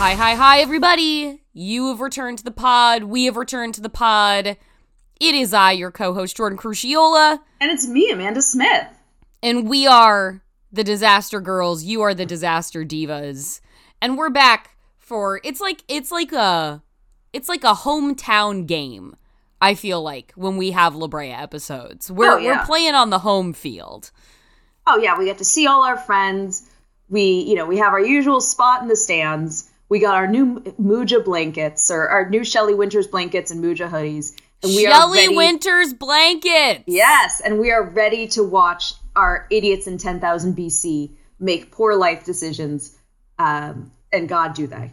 Hi, hi, hi, everybody. You have returned to the pod. We have returned to the pod. It is I, your co host, Jordan Crucchiola. And it's me, Amanda Smith. and we are the Disaster Girls. You are the Disaster Divas. And we're back for it's like it's like a it's like a hometown game. I feel like when we have La Brea episodes. We're Oh, yeah. we're playing on the home field. Oh yeah, we get to see all our friends. We, you know, we have our usual spot in the stands. We got our new Muja blankets or our new Shelley Winters blankets and Muja hoodies. And we are Shelley Winters blankets. Yes, and we are ready to watch our idiots in 10,000 BC make poor life decisions. Um, and God, do they?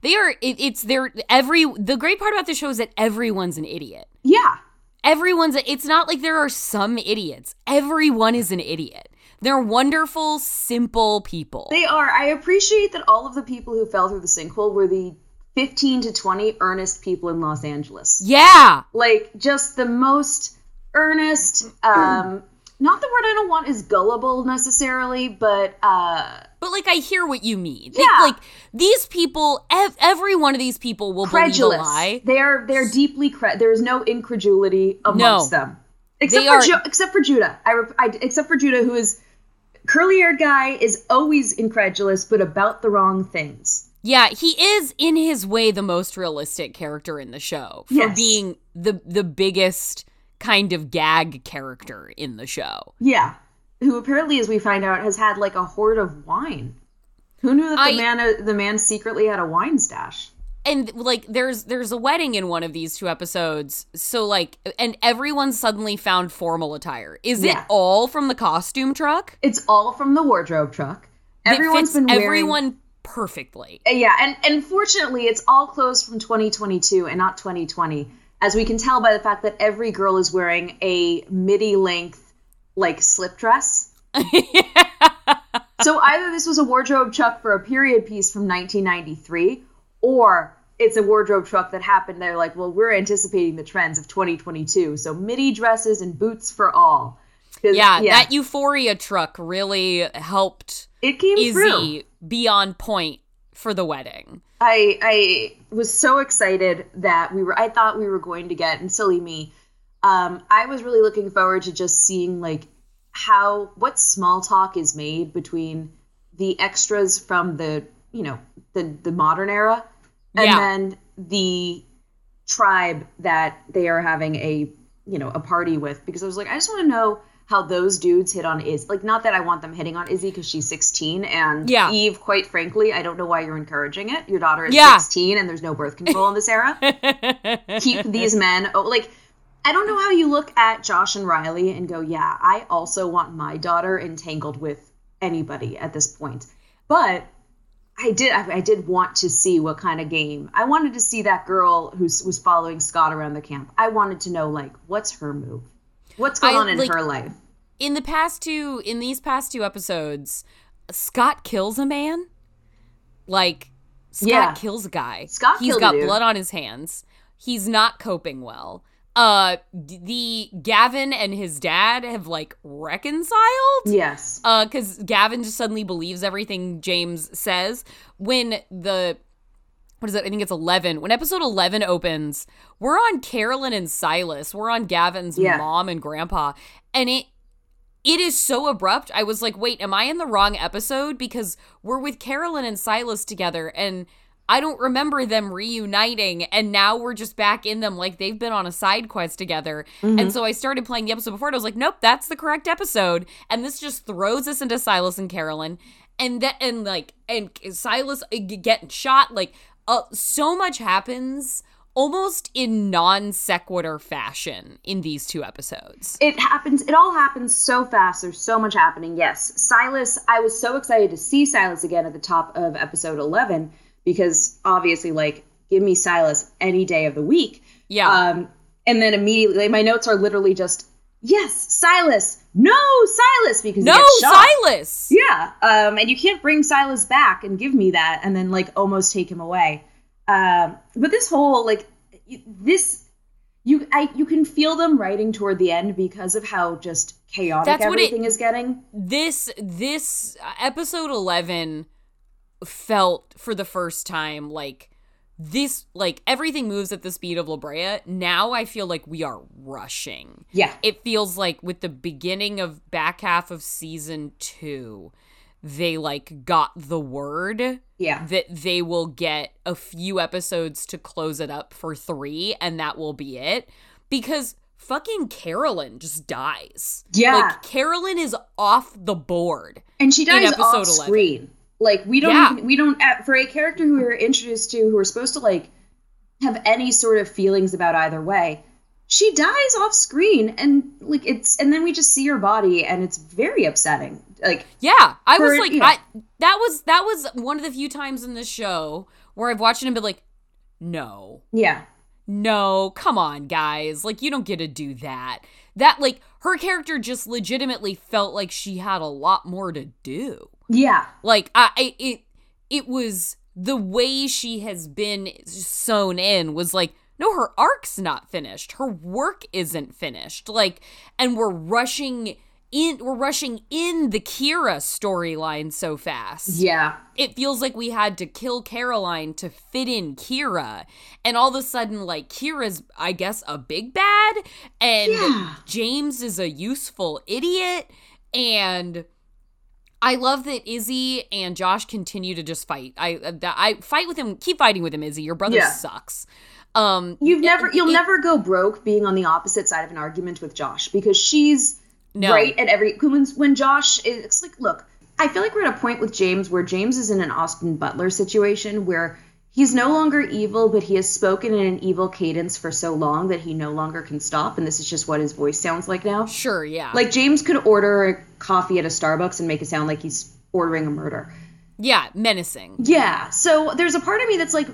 They are it, it's their every the great part about the show is that everyone's an idiot. Yeah. Everyone's it's not like there are some idiots. Everyone is an idiot. They're wonderful, simple people. They are. I appreciate that all of the people who fell through the sinkhole were the 15 to 20 earnest people in Los Angeles. yeah. like just the most earnest um not the word i don't want is gullible necessarily but uh But like I hear what you mean. Yeah. Like, like these people ev- every one of these people will credulous believe a lie. they're they're deeply cre- there's no incredulity amongst No. them except They for are- Ju- except for judah I, rep- I except for judah who is curly-haired guy is always incredulous but about the wrong things Yeah, he is in his way the most realistic character in the show for Yes. being the the biggest kind of gag character in the show. yeah who apparently as we find out has had like a hoard of wine who knew that the I- man uh, the man secretly had a wine stash and like there's there's a wedding in one of these two episodes so like and everyone suddenly found formal attire is Yeah. it all from the costume truck It's all from the wardrobe truck. Everyone's been wearing, everyone perfectly Uh, Yeah, and and fortunately, it's all clothes from 2022 and not 2020, as we can tell by the fact that every girl is wearing a midi length like slip dress. so either this was a wardrobe truck for a period piece from 1993, or it's a wardrobe truck that happened. They're like, well, we're anticipating the trends of 2022, so midi dresses and boots for all. yeah, that euphoria truck really helped it came through. izzy be on point for the wedding I I was so excited that we were I thought we were going to get and silly me. Um, I was really looking forward to just seeing like how what small talk is made between the extras from the you know the the modern era and Yeah. then the tribe that they are having a you know a party with because I was like I just want to know how those dudes hit on Iz like not that I want them hitting on Izzy because she's 16 and Yeah. Eve quite frankly I don't know why you're encouraging it your daughter is Yeah. 16 and there's no birth control in this era keep these men oh, like I don't know how you look at Josh and Riley and go yeah I also want my daughter entangled with anybody at this point but I did. I, I did want to see what kind of game. I wanted to see that girl who was following Scott around the camp. I wanted to know like what's her move, what's going I, on in like- her life. in the past two in these past two episodes scott kills a man like scott Yeah. kills a guy Scott he's got blood on his hands he's not coping well uh the gavin and his dad have like reconciled? Yes. uh because gavin just suddenly believes everything james says. When the what is it? I think it's 11 when episode 11 opens we're on carolyn and silas. We're on gavin's Yeah. mom and grandpa. And it it is so abrupt. I was like wait am i in the wrong episode? Because we're with carolyn and silas together and i don't remember them reuniting and now we're just back in them like they've been on a side quest together. And so i started playing the episode before and i was like nope that's the correct episode. And this just throws us into silas and carolyn. And that and like and silas uh, getting shot like uh, so much happens almost in non sequitur fashion in these two episodes. It happens it all happens so fast. There's so much happening yes. Silas i was so excited to see silas again at the top of episode 11 because obviously, like, give me Silas any day of the week. Yeah. Um, and then immediately, like, my notes are literally just, yes, Silas, no, Silas, because no. Silas. Yeah. Um, and you can't bring Silas back and give me that and then like almost take him away. Um, but this whole like this you I you can feel them writing toward the end because of how just chaotic That's what it- everything is getting. This this uh, episode 11 felt for the first time like this like everything moves at the speed of La Brea. Now I feel like we are rushing. Yeah. It feels like with the beginning of back half of season 2 they like got the word Yeah. that they will get a few episodes to close it up for 3 and that will be it because fucking Carolyn just dies. Yeah. Like Carolyn is off the board. And she dies episode off 11. screen. Like we don't Yeah. even, we don't for a character who we're introduced to who are supposed to like have any sort of feelings about either way. She dies off screen and like it's and then we just see her body and it's very upsetting. Like Yeah, I was For- like, yeah. I that was that was one of the few times in this show where I've watched it and been like, no, yeah. no, come on, guys, like you don't get to do that. That like her character just legitimately felt like she had a lot more to do. Yeah. Like I, it it was the way she has been sewn in was like no her arc's not finished her work isn't finished like and we're rushing in we're rushing in the kira storyline so fast Yeah. it feels like we had to kill Caroline to fit in Kira. And all of a sudden, like, Kira's, I guess, a big bad, and Yeah. James is a useful idiot. And I love that Izzy and Josh continue to just fight. I that I fight with him, keep fighting with him, Izzy. Your brother Yeah. sucks. Um You've never, you'll it- never go broke being on the opposite side of an argument with Josh because she's No. right at every when when Josh is it's like look, I feel like we're at a point with James where James is in an Austin Butler situation where he's no longer evil, but he has spoken in an evil cadence for so long that he no longer can stop, and this is just what his voice sounds like now. Sure, yeah. Like James could order a coffee at a Starbucks and make it sound like he's ordering a murder. yeah, menacing. Yeah. So there's a part of me that's like,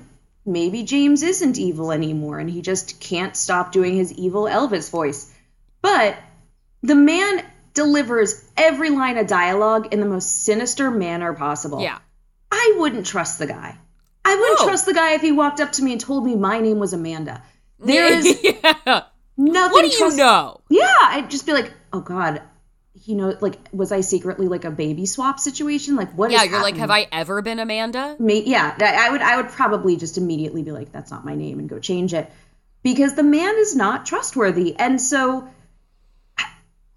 maybe James isn't evil anymore and he just can't stop doing his evil Elvis voice. But the man delivers every line of dialogue in the most sinister manner possible. Yeah. I wouldn't trust the guy. I wouldn't No. trust the guy if he walked up to me and told me my name was Amanda. There is yeah. nothing. What do you know? Yeah, I'd just be like, oh god, he know like was I secretly like a baby swap situation? Like what? Yeah, you're like, have I ever been Amanda? Me, yeah, I I would I would probably just immediately be like, that's not my name and go change it because the man is not trustworthy. And so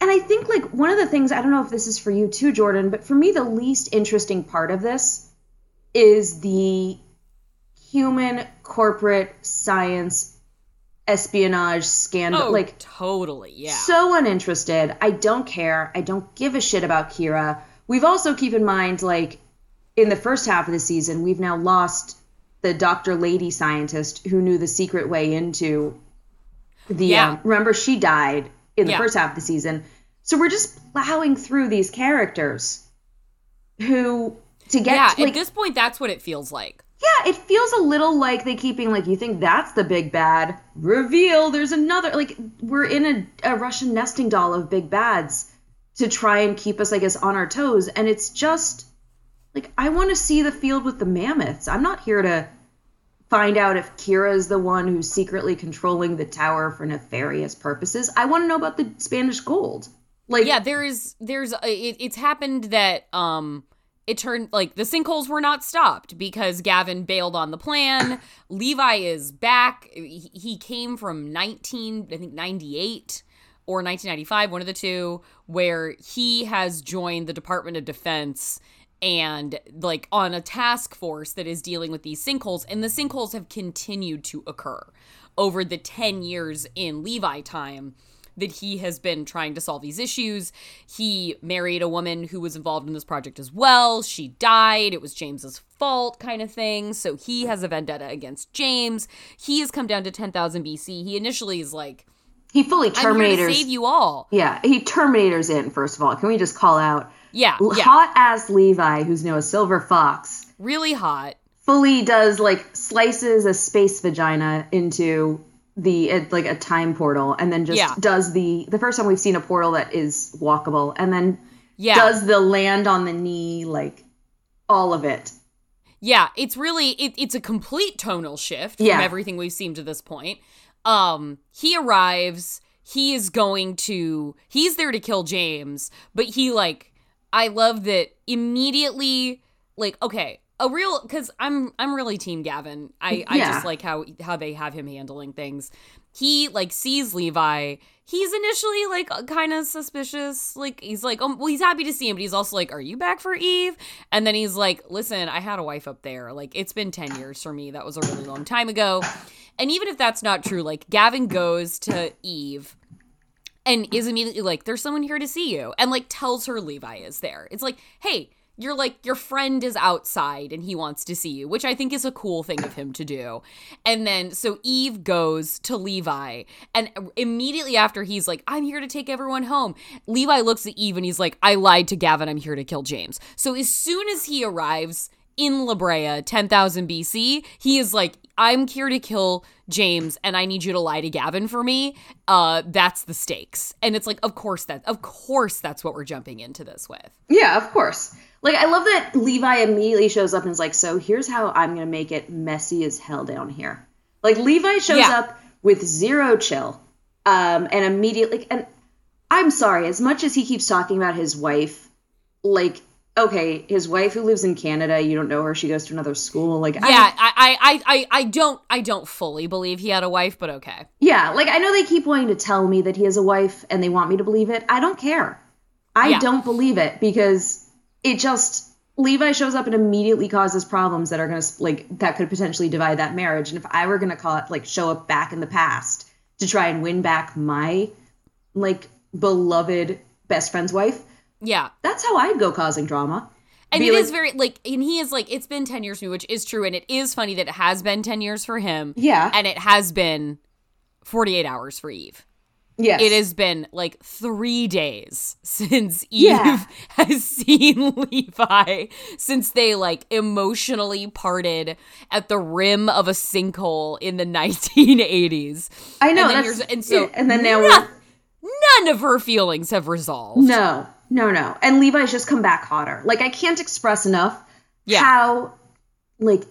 and I think like one of the things I don't know if this is for you too, Jordan, but for me the least interesting part of this is the human corporate science espionage scandal. Oh, like totally, yeah. so uninterested. I don't care. I don't give a shit about Kira. We've also keep in mind, like, in the first half of the season, we've now lost the Dr. Lady scientist who knew the secret way into the. Yeah. Um, remember, she died in the Yeah. first half of the season. So we're just plowing through these characters who to get yeah, like at this point, that's what it feels like. Yeah, it feels a little like they keep being like, you think that's the big bad? Reveal, there's another. Like, we're in a, a Russian nesting doll of big bads to try and keep us, I guess, on our toes. And it's just like, I want to see the field with the mammoths. I'm not here to find out if Kira is the one who's secretly controlling the tower for nefarious purposes. I want to know about the Spanish gold. Like, yeah there is there's it, it's happened that um it turned like the sinkholes were not stopped because gavin bailed on the plan. Levi is back. He, came from 19 i think 98 or 1995 one of the two where he has joined the department of defense and like on a task force that is dealing with these sinkholes and the sinkholes have continued to occur over the 10 years in levi time that he has been trying to solve these issues. He married a woman who was involved in this project as well. She died. It was James's fault, kind of thing. So he has a vendetta against James. He has come down to 10,000 BC. He initially is like, he fully terminators. I'm here to save you all. Yeah, he Terminators in, first of all. Can we just call out? Yeah, yeah. hot ass Levi, who's now a silver fox, Really hot. fully does like slices a space vagina into the uh, like a time portal and then just Yeah. does the the first time we've seen a portal that is walkable and then Yeah. does the land on the knee like all of it Yeah, it's really it, it's a complete tonal shift Yeah. from everything we've seen to this point. Um, he arrives. He is going to. He's there to kill James, but he like. I love that immediately. Like, okay, a real because I'm I'm really team Gavin. I I Yeah. just like how how they have him handling things. He like sees Levi. He's initially like uh, kind of suspicious. Like he's like, oh, well, he's happy to see him, but he's also like, "Are you back for Eve?" And then he's like, "Listen, I had a wife up there. Like it's been ten years for me. That was a really long time ago." And even if that's not true, like Gavin goes to Eve and is immediately like, "There's someone here to see you," and like tells her Levi is there. It's like, "Hey." You're like your friend is outside and he wants to see you, which I think is a cool thing of him to do. And then so Eve goes to Levi, and immediately after he's like, "I'm here to take everyone home." Levi looks at Eve and he's like, "I lied to Gavin. I'm here to kill James." So as soon as he arrives in La Brea, 10,000 BC, he is like, "I'm here to kill James, and I need you to lie to Gavin for me." Uh, that's the stakes, and it's like, of course that, of course that's what we're jumping into this with. yeah of course like i love that levi immediately shows up and is like so here's how i'm gonna make it messy as hell down here like levi shows Yeah. up with zero chill um and immediately and i'm sorry as much as he keeps talking about his wife like okay his wife who lives in canada you don't know her she goes to another school like I- Yeah, I, I, I, I, I don't, I don't fully believe he had a wife, but okay. Yeah, like I know they keep wanting to tell me that he has a wife and they want me to believe it. I don't care. I Yeah. don't believe it because it just Levi shows up and immediately causes problems that are going to like that could potentially divide that marriage. And if I were going to call it like show up back in the past to try and win back my like beloved best friend's wife, Yeah, that's how I'd go causing drama. And Be it like- is very like, and he is like, it's been ten years for me, which is true, and it is funny that it has been ten years for him. Yeah. and it has been forty-eight hours for Eve. Yes. It has been like three days since Eve Yeah. has seen Levi, since they like emotionally parted at the rim of a sinkhole in the 1980s. I know And, then and so, yeah, and then now no- none of her feelings have resolved. No, no, no. And Levi's just come back hotter. Like I can't express enough Yeah. how like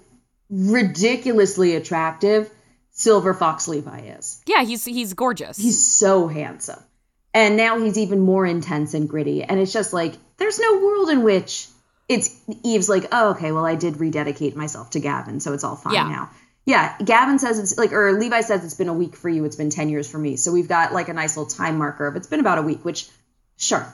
ridiculously attractive Silver Fox Levi is. Yeah, he's he's gorgeous. He's so handsome. And now he's even more intense and gritty. And it's just like there's no world in which it's Eve's like, oh, okay, well, I did rededicate myself to Gavin, so it's all fine Yeah. now. Yeah, Gavin says it's like, or Levi says it's been a week for you. It's been 10 years for me. So we've got like a nice little time marker of it's been about a week, which, sure.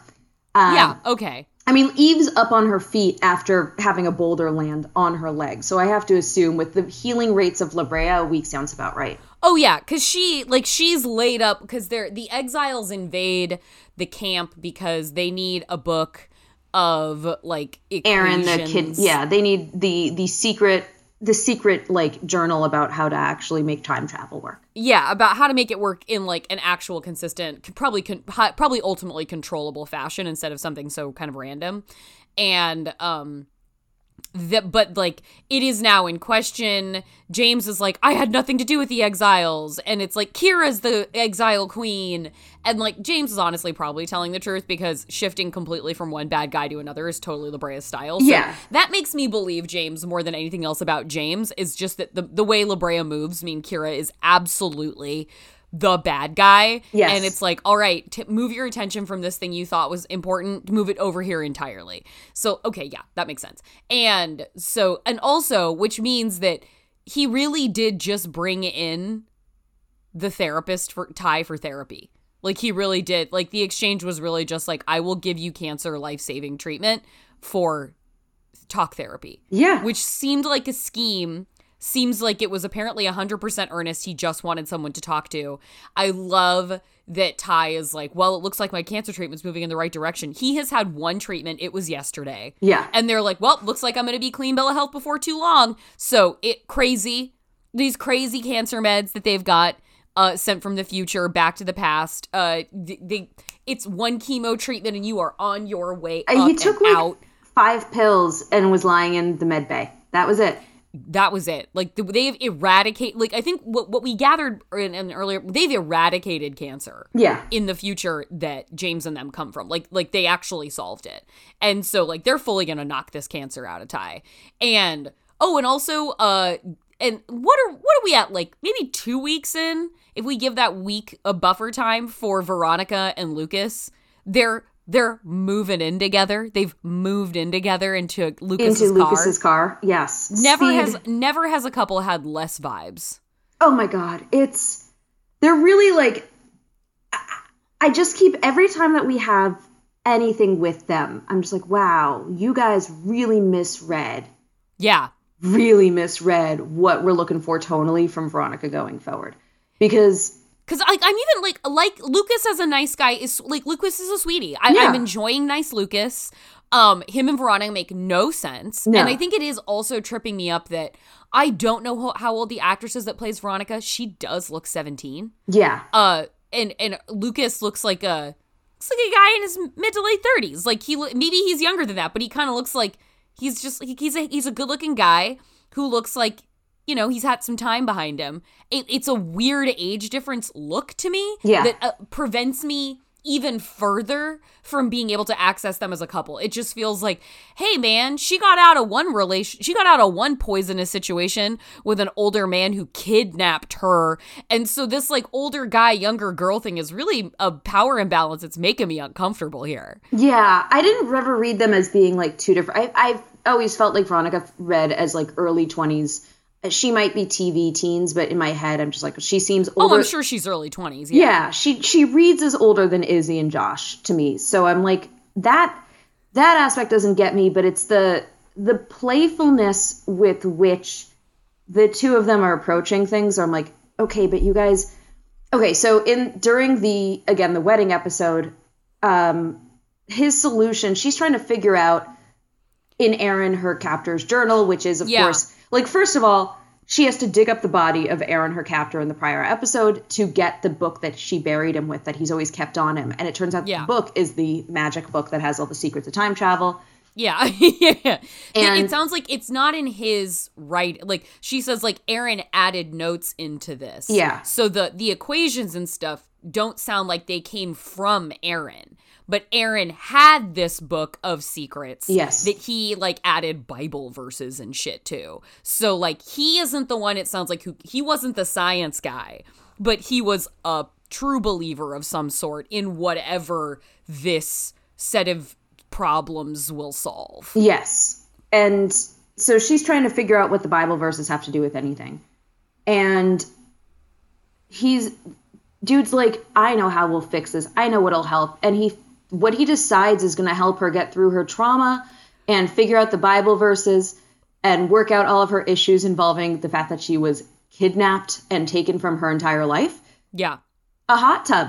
Um, yeah, okay. I mean, Eve's up on her feet after having a boulder land on her leg. So I have to assume with the healing rates of La Brea, a week sounds about right. Oh yeah, because she like she's laid up because they're the exiles invade the camp because they need a book of like Aaron, the kid, yeah, they need the the secret the secret like journal about how to actually make time travel work. yeah about how to make it work in like an actual consistent probably con- probably ultimately controllable fashion instead of something so kind of random and um that but like it is now in question. James is like i had nothing to do with the exiles. And it's like kira's the exile queen. And like james is honestly probably telling the truth because shifting completely from one bad guy to another is totally La Brea's style. So Yeah. that makes me believe james more than anything else about james is just that the, the way La Brea moves mean kira is absolutely the bad guy. Yes. and it's like all right t- move your attention from this thing you thought was important move it over here entirely. So okay yeah that makes sense. And so and also which means that he really did just bring in the therapist for Ty for therapy. Like he really did like the exchange was really just like i will give you cancer life-saving treatment for talk therapy. Yeah. which seemed like a scheme seems like it was apparently 100% earnest. He just wanted someone to talk to. I love that ty is like well it looks like my cancer treatment's moving in the right direction. He has had one treatment. It was yesterday. Yeah. and they're like well looks like i'm gonna be clean bill of health before too long. So it crazy these crazy cancer meds that they've got uh, sent from the future back to the past uh, they, they it's one chemo treatment and you are on your way he took like out. five pills and was lying in the med bay. That was it. That was it. Like they've eradicated. Like I think what what we gathered in, in earlier, they've eradicated cancer. Yeah. In the future that James and them come from, like like they actually solved it, and so like they're fully gonna knock this cancer out of Ty. And oh, and also uh, and what are what are we at? Like maybe two weeks in. If we give that week a buffer time for Veronica and Lucas, they're they're moving in together. They've moved in together into Lucas's into car. Lucas's car. Yes. Never Speed. has never has a couple had less vibes. Oh my god, it's they're really like I- I just keep every time that we have anything with them, I'm just like, wow, you guys really misread, Yeah. really misread what we're looking for tonally from Veronica going forward. Because Cause like I'm even like like Lucas as a nice guy is like Lucas is a sweetie. I, Yeah. I'm enjoying nice Lucas. Um, him and Veronica make no sense, No. and I think it is also tripping me up that I don't know how, how old the actress is that plays Veronica. She does look 17. yeah, Uh, and and Lucas looks like a looks like a guy in his mid to late 30s. Like he lo- maybe he's younger than that, but he kind of looks like he's just he- he's a he's a good looking guy who looks like you know he's had some time behind him. It, it's a weird age difference look to me Yeah. that uh, prevents me even further from being able to access them as a couple. It just feels like, hey man, she got out of one relation, she got out of one poisonous situation with an older man who kidnapped her. And so this like older guy, younger girl thing is really a power imbalance. It's making me uncomfortable here. yeah. I didn't ever read them as being like two different. I, I've always felt like Veronica read as like early 20s. She might be TV teens, but in my head, I'm just like she seems older. Oh, I'm sure she's early 20s. Yeah. yeah she she reads as older than izzy and josh to me so i'm like that that aspect doesn't get me but it's the the playfulness with which the two of them are approaching things i'm like okay but you guys okay so in during the again the wedding episode um his solution she's trying to figure out in Aaron her captor's journal, which is of Yeah. course like first of all, she has to dig up the body of Aaron, her captor, in the prior episode to get the book that she buried him with that he's always kept on him. And it turns out Yeah. the book is the magic book that has all the secrets of time travel. Yeah. yeah. And- it sounds like it's not in his right like she says like Aaron added notes into this. Yeah. So the the equations and stuff don't sound like they came from Aaron. But Aaron had this book of secrets Yes. that he like added Bible verses and shit to. So like he isn't the one it sounds like who he wasn't the science guy, but he was a true believer of some sort in whatever this set of problems will solve. Yes. And so she's trying to figure out what the Bible verses have to do with anything. And he's dude's like, I know how we'll fix this. I know what'll help. And he what he decides is gonna help her get through her trauma and figure out the Bible verses and work out all of her issues involving the fact that she was kidnapped and taken from her entire life. Yeah. A hot tub.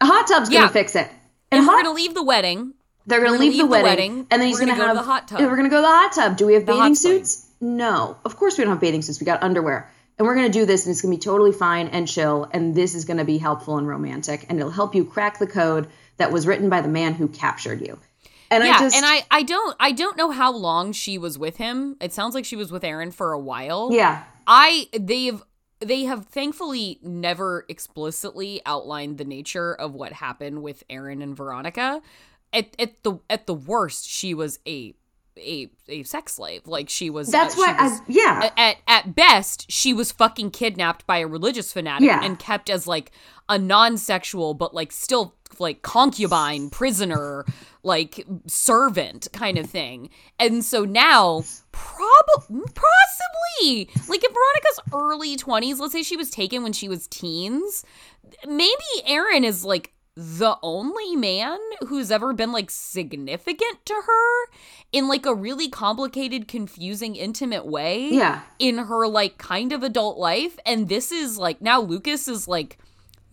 A hot tub's gonna Yeah. fix it. And we're hot- going to leave the wedding. They're gonna We're leave, the, leave the wedding, wedding. and then he's gonna, gonna go have the hot tub. We're gonna go to the hot tub. Do we have The bathing suits? No, of course we don't have bathing suits. We got underwear, and we're gonna do this, and it's gonna be totally fine and chill. And this is gonna be helpful and romantic, and it'll help you crack the code that was written by the man who captured you. And Yeah, I just, and I I don't I don't know how long she was with him. It sounds like she was with Aaron for a while. yeah, I they've they have thankfully never explicitly outlined the nature of what happened with Aaron and Veronica. At at the at the worst, she was a a a sex slave. Like she was. that's uh, what. was- I, yeah, at at best she was fucking kidnapped by a religious fanatic Yeah. and kept as like a non-sexual but like still like concubine prisoner like servant kind of thing. And so now probably possibly like in veronica's early 20s let's say she was taken when she was teens maybe aaron is like the only man who's ever been like significant to her in like a really complicated confusing intimate way yeah, in her like kind of adult life. And this is like now lucas is like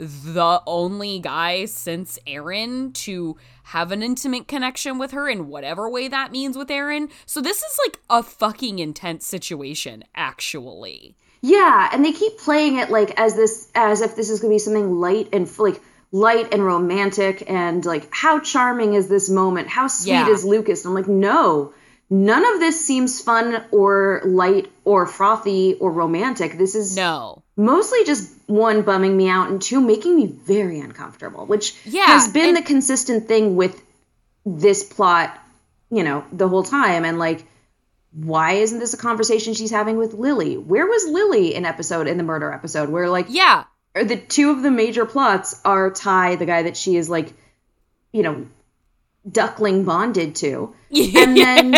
the only guy since aaron to have an intimate connection with her in whatever way that means with aaron so this is like a fucking intense situation actually yeah. And they keep playing it like as this, as if this is gonna be something light and like light and romantic, and like how charming is this moment? How sweet Yeah. is Lucas? And I'm like, no. none of this seems fun or light or frothy or romantic. This is No. Mostly just one bumming me out and two making me very uncomfortable, which Yeah, has been and- the consistent thing with this plot, you know, the whole time. And like, why isn't this a conversation she's having with Lily? Where was Lily in episode in the murder episode where like Yeah. the two of the major plots are Ty, the guy that she is like, you know, duckling bonded to, and then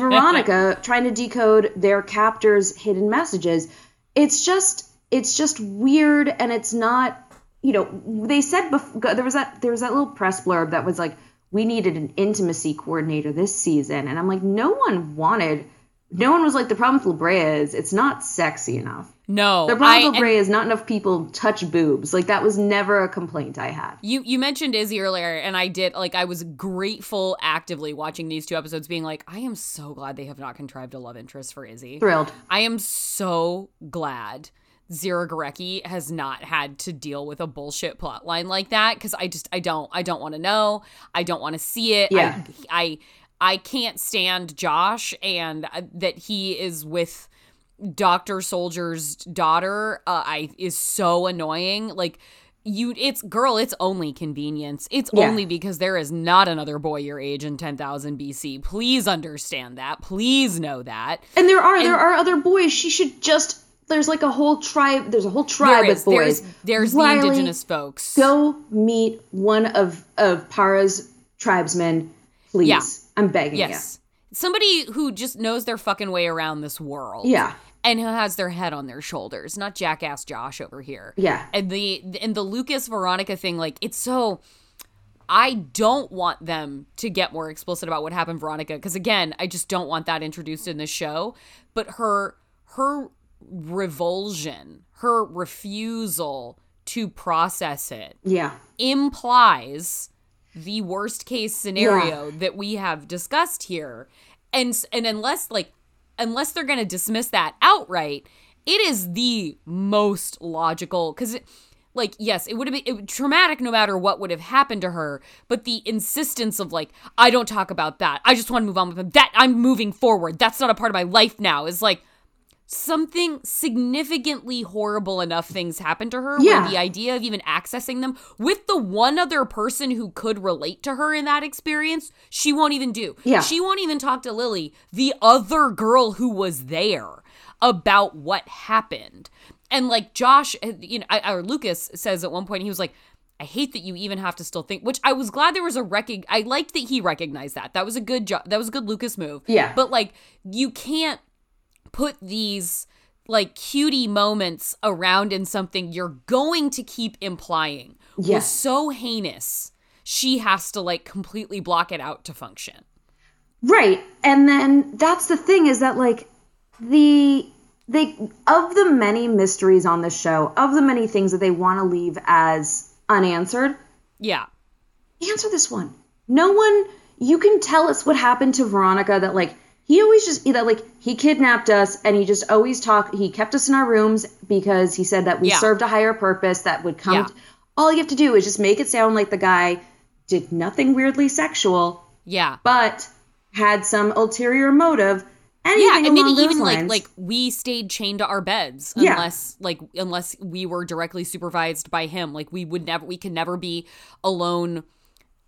Veronica trying to decode their captor's hidden messages. It's just, it's just weird, and it's not, you know, they said before there was that there was that little press blurb that was like, we needed an intimacy coordinator this season, and I'm like, no one wanted. No one was like the problem with La Brea is it's not sexy enough. No. The I- problem with and- La Brea is not enough people touch boobs. Like that was never a complaint I had. You you mentioned Izzy earlier, and I did like I was grateful actively watching these two episodes, being like, I am so glad they have not contrived a love interest for Izzy. Thrilled. I am so glad Zyra Gorecki has not had to deal with a bullshit plot line like that because I just I don't I don't want to know. I don't want to see it. Yeah. I, I I can't stand Josh and uh, that he is with Dr. Soldier's daughter uh, I is so annoying. Like you it's girl, it's only convenience. It's Yeah. only because there is not another boy your age in 10,000 BC. Please understand that. Please know that. And there are there are other boys. She should just there's like a whole tribe. There's a whole tribe There is. of boys. There's, there's the indigenous folks. Go meet one of of Para's tribesmen, please. Yeah. I'm begging yes. Somebody who just knows their fucking way around this world. Yeah. And who has their head on their shoulders, not jackass Josh over here. Yeah. And the and the Lucas Veronica thing, like it's so I don't want them to get more explicit about what happened Veronica because again, I just don't want that introduced in the show. But her her revulsion, her refusal to process it Yeah. implies the worst case scenario that we have discussed here. And and unless like unless they're going to dismiss that outright it is the most logical cuz like yes it would have been it, traumatic no matter what would have happened to her but the insistence of like i don't talk about that. I just want to move on with him that i'm moving forward. That's not a part of my life now is like something significantly horrible enough things happen to her Yeah. where the idea of even accessing them with the one other person who could relate to her in that experience, she won't even do. Yeah. She won't even talk to Lily, the other girl who was there, about what happened. And like Josh, uh, you know, I- or Lucas says at one point, he was like, I hate that you even have to still think, which I was glad there was a rec. I liked that he recognized that. That was a good job. That was a good Lucas move. Yeah. But like, you can't put these like cutie moments around in something you're going to keep implying was Yes. so heinous she has to like completely block it out to function Right. And then that's the thing is that like the they of the many mysteries on the show, of the many things that they want to leave as unanswered, yeah answer this one. No one you can tell us what happened to Veronica that like he always just that like he kidnapped us and he just always talked he kept us in our rooms because he said that we Yeah. served a higher purpose that would come Yeah. all you have to do is just make it sound like the guy did nothing weirdly sexual yeah but had some ulterior motive yeah and maybe even like lines. like we stayed chained to our beds Yeah. unless like unless we were directly supervised by him like we would never we could never be alone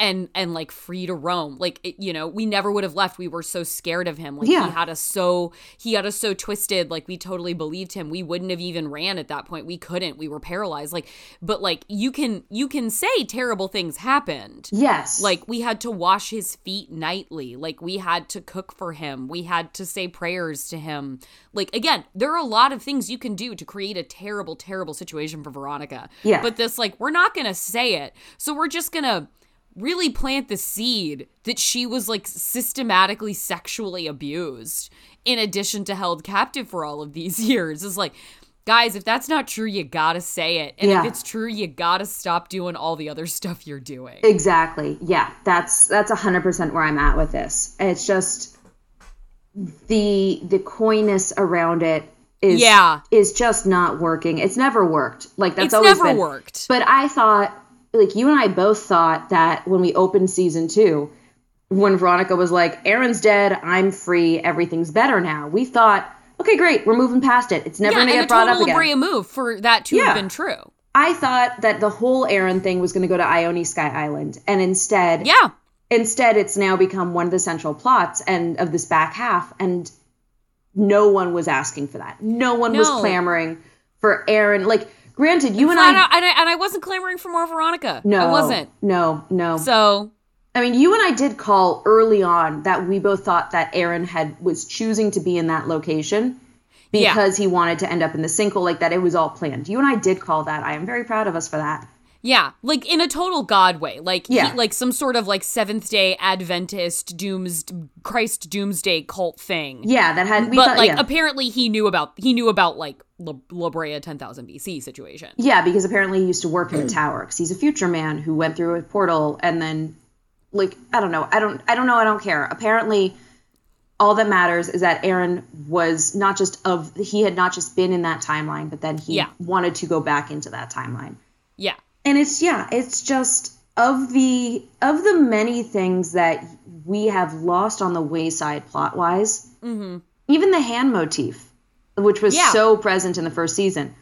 and and like free to roam like it, you know we never would have left we were so scared of him like Yeah. he had us so he had us so twisted like we totally believed him we wouldn't have even ran at that point we couldn't we were paralyzed like but like you can you can say terrible things happened yes like we had to wash his feet nightly. Like we had to cook for him. We had to say prayers to him. Like again, there are a lot of things you can do to create a terrible, terrible situation for Veronica. Yeah. But this, like, we're not gonna say it. So we're just gonna really plant the seed that she was like systematically sexually abused in addition to held captive for all of these years. Is like Guys, if that's not true, you gotta say it. And Yeah. if it's true, you gotta stop doing all the other stuff you're doing. Exactly. Yeah, that's that's hundred percent where I'm at with this. It's just the the coyness around it is Yeah. is just not working. It's never worked. Like that's It's always never been. worked. But I thought, like you and I both thought that when we opened season two, when Veronica was like, Aaron's dead, I'm free, everything's better now. We thought, okay, great, we're moving past it. It's never yeah, gonna get brought up again. Brea move for that to Yeah. have been true. I thought that the whole Aaron thing was gonna go to Ione Sky Island, and instead Yeah. instead it's now become one of the central plots and of this back half and no one was asking for that no one was clamoring for aaron like granted you and Flat i out- and I and I wasn't clamoring for more Veronica. no I wasn't. no no So i mean you and i did call early on that we both thought that aaron had was choosing to be in that location Yeah. because he wanted to end up in the sinkhole like that it was all planned you and i did call that i am very proud of us for that yeah, like in a total God way, like he- Yeah. like some sort of like Seventh Day Adventist dooms Christ Doomsday cult thing. yeah that had we but thought like yeah. apparently he knew about he knew about like La, La Brea 10,000 BC situation. Yeah, because apparently he used to work in the tower because he's a future man who went through a portal and then, like, I don't know, I don't, I don't know, I don't care. Apparently, all that matters is that Aaron was not just of he had not just been in that timeline, but then he Yeah. wanted to go back into that timeline. Yeah. And it's yeah, it's just of the of the many things that we have lost on the wayside plot wise. Mm-hmm. Even the hand motif, which was Yeah. so present in the first season,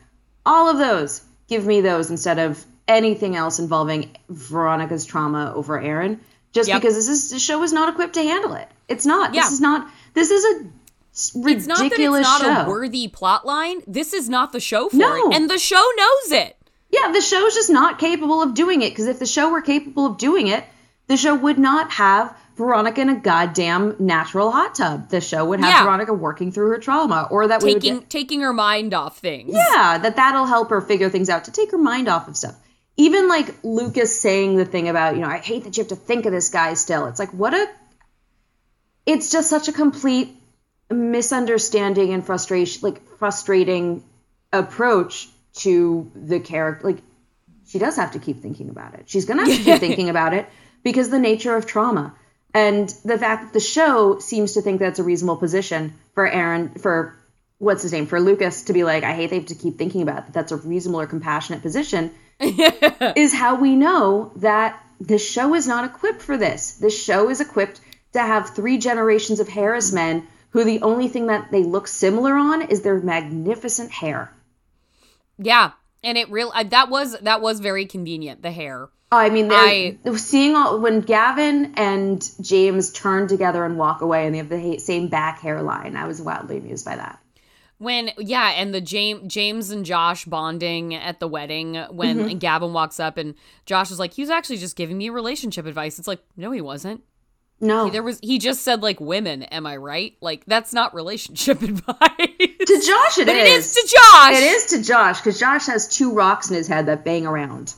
all of those give me those instead of anything else involving Veronica's trauma over Aaron. Just Yep. because this is the show is not equipped to handle it. It's not. Yeah. This is not. This is a s- It's not that it's ridiculous not show. a worthy plot line. This is not the show for No. it. And the show knows it. Yeah, the show's just not capable of doing it because if the show were capable of doing it, the show would not have Veronica in a goddamn natural hot tub. The show would have Yeah. Veronica working through her trauma, or that we would Taking get, taking her mind off things. yeah, that that'll help her figure things out to take her mind off of stuff. Even like Lucas saying the thing about you know I hate that you have to think of this guy still. It's like what a, it's just such a complete misunderstanding and frustration, like frustrating approach to the character. Like she does have to keep thinking about it. She's gonna have to keep thinking about it because the nature of trauma and the fact that the show seems to think that's a reasonable position for Aaron for what's his name for Lucas to be like I hate they have to keep thinking about that. That's a reasonable or compassionate position is how we know that the show is not equipped for this. The show is equipped to have three generations of Harris men who the only thing that they look similar on is their magnificent hair. Yeah. And it real that was that was very convenient, the hair. I mean, I- seeing all when Gavin and James turn together and walk away, and they have the same back hairline. I was wildly amused by that. When yeah, and the James James and Josh bonding at the wedding when Mm-hmm. Gavin walks up and Josh is like, he was actually just giving me relationship advice. It's like, no, he wasn't. No, There was he just said like women, am I right? Like that's not relationship advice. to Josh it but it is. is to Josh. It is to Josh because Josh has two rocks in his head that bang around.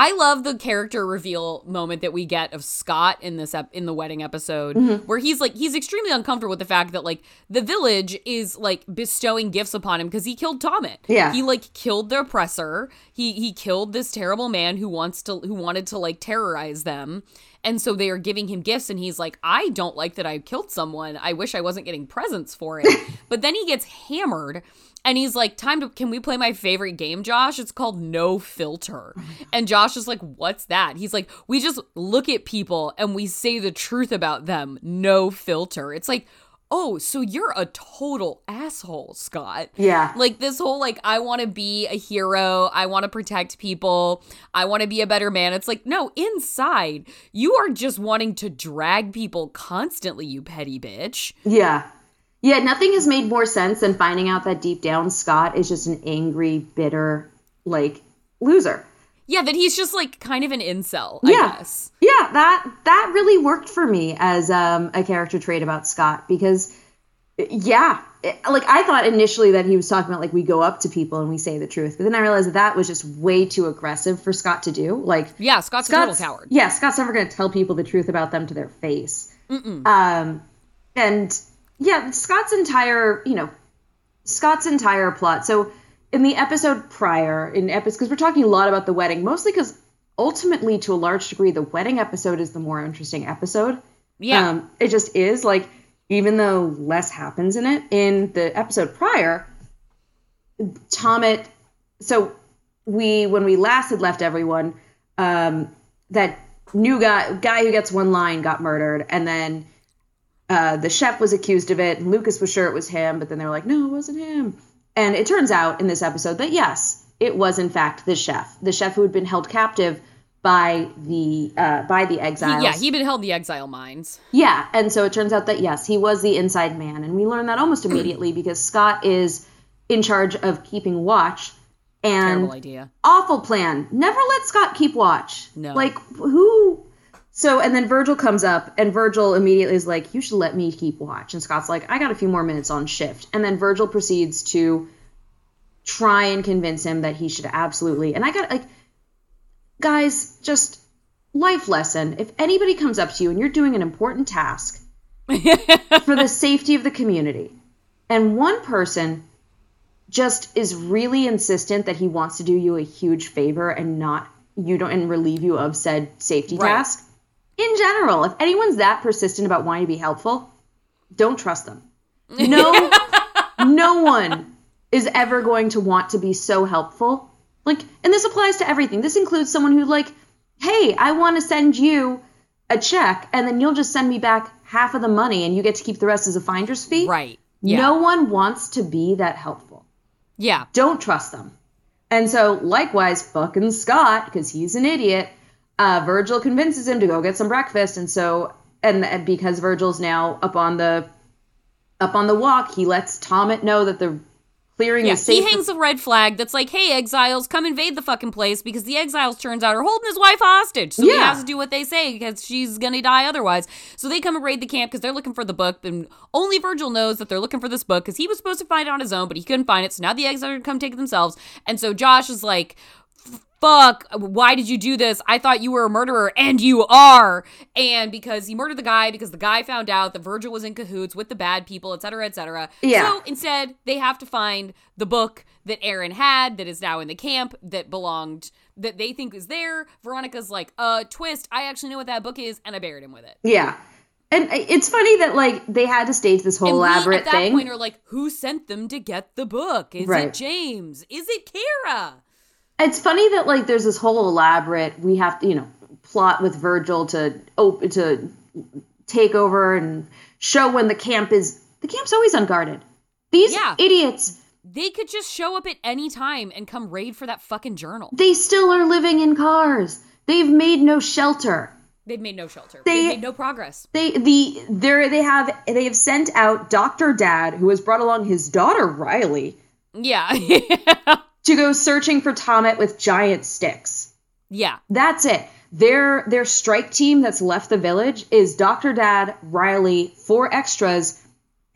I love the character reveal moment that we get of Scott in this ep- in the wedding episode Mm-hmm. where he's like he's extremely uncomfortable with the fact that like the village is like bestowing gifts upon him because he killed Tommet. Yeah. He like killed the oppressor. He he killed this terrible man who wants to who wanted to like terrorize them. And so they are giving him gifts and he's like I don't like that I killed someone. I wish I wasn't getting presents for it. but then he gets hammered and he's like, "Time to can we play my favorite game, Josh? It's called No Filter." And Josh is like, "What's that?" He's like, "We just look at people and we say the truth about them, no filter." It's like, "Oh, so you're a total asshole, Scott." Yeah. Like this whole like I want to be a hero, I want to protect people, I want to be a better man. It's like, "No, inside, you are just wanting to drag people constantly, you petty bitch." Yeah. Yeah, nothing has made more sense than finding out that deep down Scott is just an angry, bitter, like loser. Yeah, that he's just like kind of an incel, Yeah. I guess. Yeah, that that really worked for me as um, a character trait about Scott because, yeah, it- like I thought initially that he was talking about like we go up to people and we say the truth, but then I realized that that was just way too aggressive for Scott to do. Like, Yeah, Scott's, a Scott's total coward. Yeah, Scott's never going to tell people the truth about them to their face. Um, and yeah, Scott's entire, you know, Scott's entire plot. So in the episode prior, in episode, because we're talking a lot about the wedding, mostly because ultimately, to a large degree, the wedding episode is the more interesting episode. Yeah. Um, it just is like, even though less happens in it, in the episode prior, Tommet. So we, when we last had left everyone, um, that new guy guy who gets one line got murdered, and then uh, the chef was accused of it. And Lucas was sure it was him, but then they were like, no, it wasn't him. And it turns out in this episode that yes, it was in fact the chef, the chef who had been held captive by the uh, by the exiles. Yeah, he'd been held in the exile mines. Yeah, and so it turns out that yes, he was the inside man, and we learn that almost immediately because Scott is in charge of keeping watch. And Terrible idea. awful plan. Never let Scott keep watch. No. Like who? So and then Virgil comes up, and Virgil immediately is like, "You should let me keep watch." And Scott's like, "I got a few more minutes on shift." And then Virgil proceeds to try and convince him that he should absolutely. And I got like, guys, just life lesson. If anybody comes up to you and you're doing an important task for the safety of the community, and one person just is really insistent that he wants to do you a huge favor and not you don't and relieve you of said safety Right. task. In general, if anyone's that persistent about wanting to be helpful, don't trust them. No, no one is ever going to want to be so helpful. Like, and this applies to everything. This includes someone who like, hey, I want to send you a check, and then you'll just send me back half of the money, and you get to keep the rest as a finder's fee. Right. Yeah. No one wants to be that helpful. Yeah. Don't trust them. And so, likewise, fucking Scott, because he's an idiot, uh, Virgil convinces him to go get some breakfast. And so, and, and because Virgil's now up on the up on the walk, he lets Tomet know that the clearing Yeah, is safe. he hangs a red flag that's like, "Hey, exiles, come invade the fucking place," because the exiles turns out are holding his wife hostage, so he has to do what they say because she's gonna die otherwise. So they come and raid the camp because they're looking for the book, and only Virgil knows that they're looking for this book because he was supposed to find it on his own, but he couldn't find it. So now the exiles are gonna come take it themselves, and so Josh is like. Fuck, why did you do this? I thought you were a murderer, and you are. And because he murdered the guy, because the guy found out that Virgil was in cahoots with the bad people, et cetera, et cetera. Yeah. So instead, they have to find the book that Aaron had that is now in the camp that belonged that they think is there. Veronica's like, uh, twist, I actually know what that book is, and I buried him with it. yeah. And it's funny that like they had to stage this whole And we, elaborate at that thing. point are like, who sent them to get the book? Is Right. it James? Is it Kara? It's funny that like there's this whole elaborate we have to you know plot with Virgil to op- to take over and show when the camp is the camp's always unguarded. These Yeah. idiots, They could just show up at any time and come raid for that fucking journal. they still are living in cars. They've made no shelter. They've made no shelter. They- They've made no progress. They the they they have they have sent out Doctor Dad, who has brought along his daughter Riley, Yeah. to go searching for Tomet with giant sticks. yeah. That's it. Their their strike team that's left the village is Dr. Dad, Riley, four extras,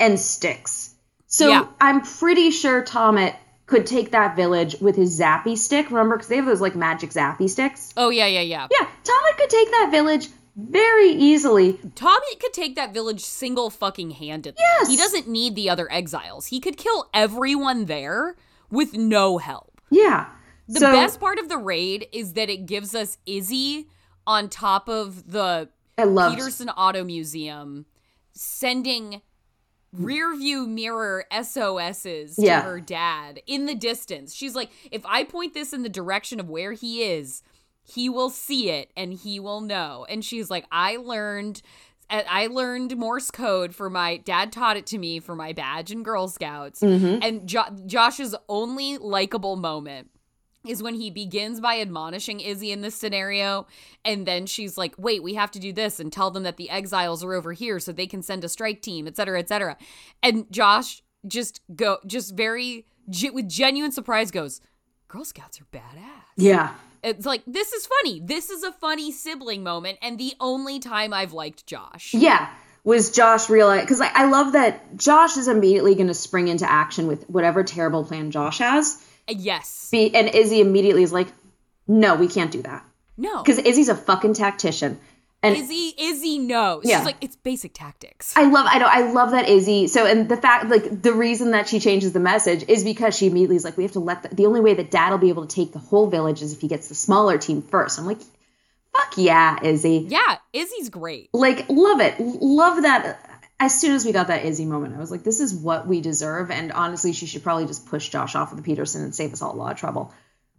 and Sticks. So Yeah. I'm pretty sure Tomet could take that village with his zappy stick. Remember, because they have those like magic zappy sticks. Oh, yeah, yeah, yeah. Yeah, Tomet could take that village very easily. Tommy could take that village single fucking handedly. Yes. He doesn't need the other exiles. He could kill everyone there with no help. Yeah. The so, best part of the raid is that it gives us Izzy on top of the. Petersen Auto Museum sending rear view mirror SOSs to her dad in the distance. She's like, if I point this in the direction of where he is, he will see it and he will know. And she's like, I learned I learned Morse code for my dad taught it to me for my badge and Girl Scouts. Mm-hmm. And jo- Josh's only likable moment is when he begins by admonishing Izzy in this scenario. And then she's like, wait, we have to do this and tell them that the exiles are over here so they can send a strike team, et cetera, et cetera. And Josh just go, just very, with genuine surprise goes, Girl Scouts are badass. Yeah. It's like, this is funny. This is a funny sibling moment. And the only time I've liked Josh. Yeah. Was Josh realize? Because I, I love that Josh is immediately going to spring into action with whatever terrible plan Josh has. Uh, yes. Be, and Izzy immediately is like, no, we can't do that. No. Because Izzy's a fucking tactician. And Izzy, Izzy knows. Yeah. She's like, it's basic tactics. I love I know I love that Izzy. So and the fact like the reason that she changes the message is because she immediately is like we have to let the, the only way that dad will be able to take the whole village is if he gets the smaller team first. I'm like fuck yeah, Izzy. yeah, Izzy's great. Like love it. Love that as soon as we got that Izzy moment, I was like, this is what we deserve. And honestly, she should probably just push Josh off of the Petersen and save us all a lot of trouble.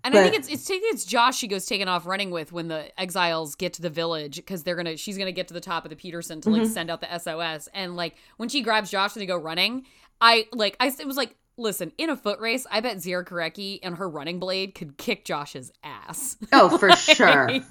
And I think it's it's think it's Josh she goes taken off running with when the exiles get to the village because they're gonna she's gonna get to the top of the Petersen to like Mm-hmm. send out the SOS and like when she grabs Josh and they go running, I like I it was like listen in a foot race I bet Zyra Gorecki and her running blade could kick Josh's ass. Oh, for sure. he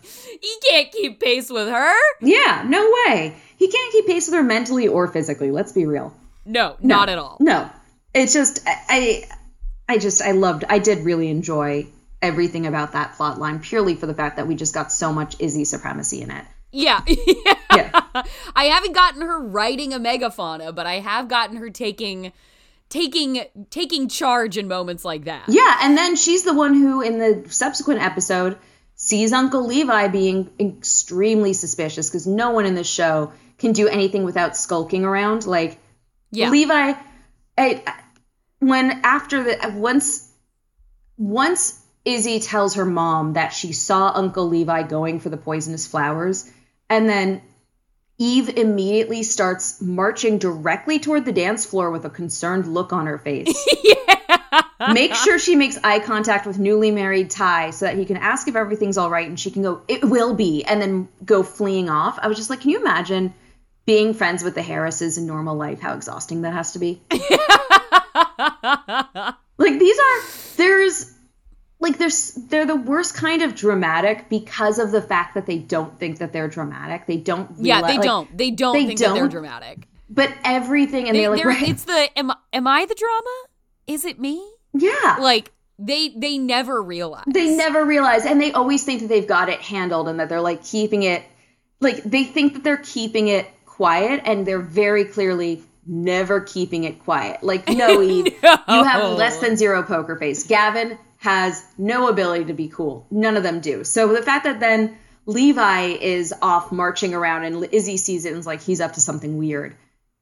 can't keep pace with her. Yeah, no way. He can't keep pace with her mentally or physically. Let's be real. No, No. not at all. No, it's just I, I, I just I loved. I did really enjoy everything about that plot line purely for the fact that we just got so much Izzy supremacy in it. Yeah. Yeah. I haven't gotten her writing a megafauna, but I have gotten her taking taking taking charge in moments like that. Yeah, and then she's the one who, in the subsequent episode, sees Uncle Levi being extremely suspicious because no one in this show can do anything without skulking around. Like Yeah. Levi, I, when after the once once Izzy tells her mom that she saw Uncle Levi going for the poisonous flowers, and then Eve immediately starts marching directly toward the dance floor with a concerned look on her face. Make sure she makes eye contact with newly married Ty so that he can ask if everything's all right and she can go, it will be, and then go fleeing off. I was just like, can you imagine being friends with the Harrises in normal life? How exhausting that has to be. like these are there's like there's they're the worst kind of dramatic because of the fact that they don't think that they're dramatic. They don't Yeah, they like, don't. They don't they think that they're dramatic. But everything and They, are like they're- right, it's the am am I the drama? Is it me? yeah. Like they they never realize. they never realize and they always think that they've got it handled and that they're like keeping it like they think that they're keeping it quiet and they're very clearly never keeping it quiet like no eve you have less than zero poker face gavin has no ability to be cool none of them do so the fact that then levi is off marching around and izzy sees it and is like he's up to something weird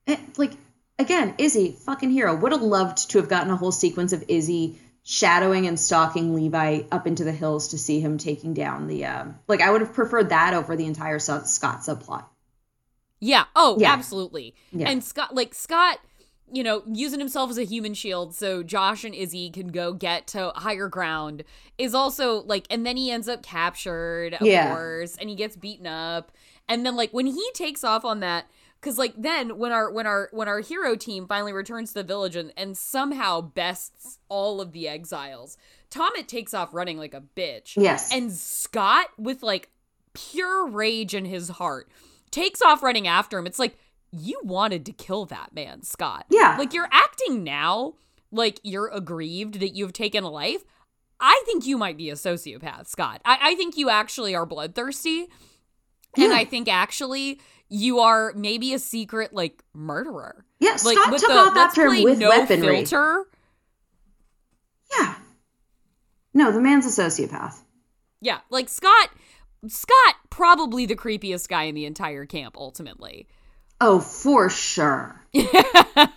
it, like again, Izzy, fucking hero. Would have loved to have gotten a whole sequence of Izzy shadowing and stalking Levi up into the hills to see him taking down the. Um, like, I would have preferred that over the entire Scott Scott subplot. Yeah. Oh, Yeah. absolutely. Yeah. And Scott, like Scott, you know, using himself as a human shield so Josh and Izzy can go get to higher ground is also like, and then he ends up captured, of Yeah. course, and he gets beaten up. And then like when he takes off on that, because like then when our when our when our hero team finally returns to the village and, and somehow bests all of the exiles, Tomet takes off running like a bitch. Yes. And Scott, with like pure rage in his heart, takes off running after him. It's like, you wanted to kill that man, Scott. Yeah. Like you're acting now like you're aggrieved that you've taken a life. I think you might be a sociopath, Scott. I, I think you actually are bloodthirsty. And Yeah. I think actually you are maybe a secret like murderer. Yeah, Like Scott with took the out that let's term with no weaponry. filter. Yeah. No, the man's a sociopath. Yeah, like Scott Scott probably the creepiest guy in the entire camp ultimately. Oh, for sure.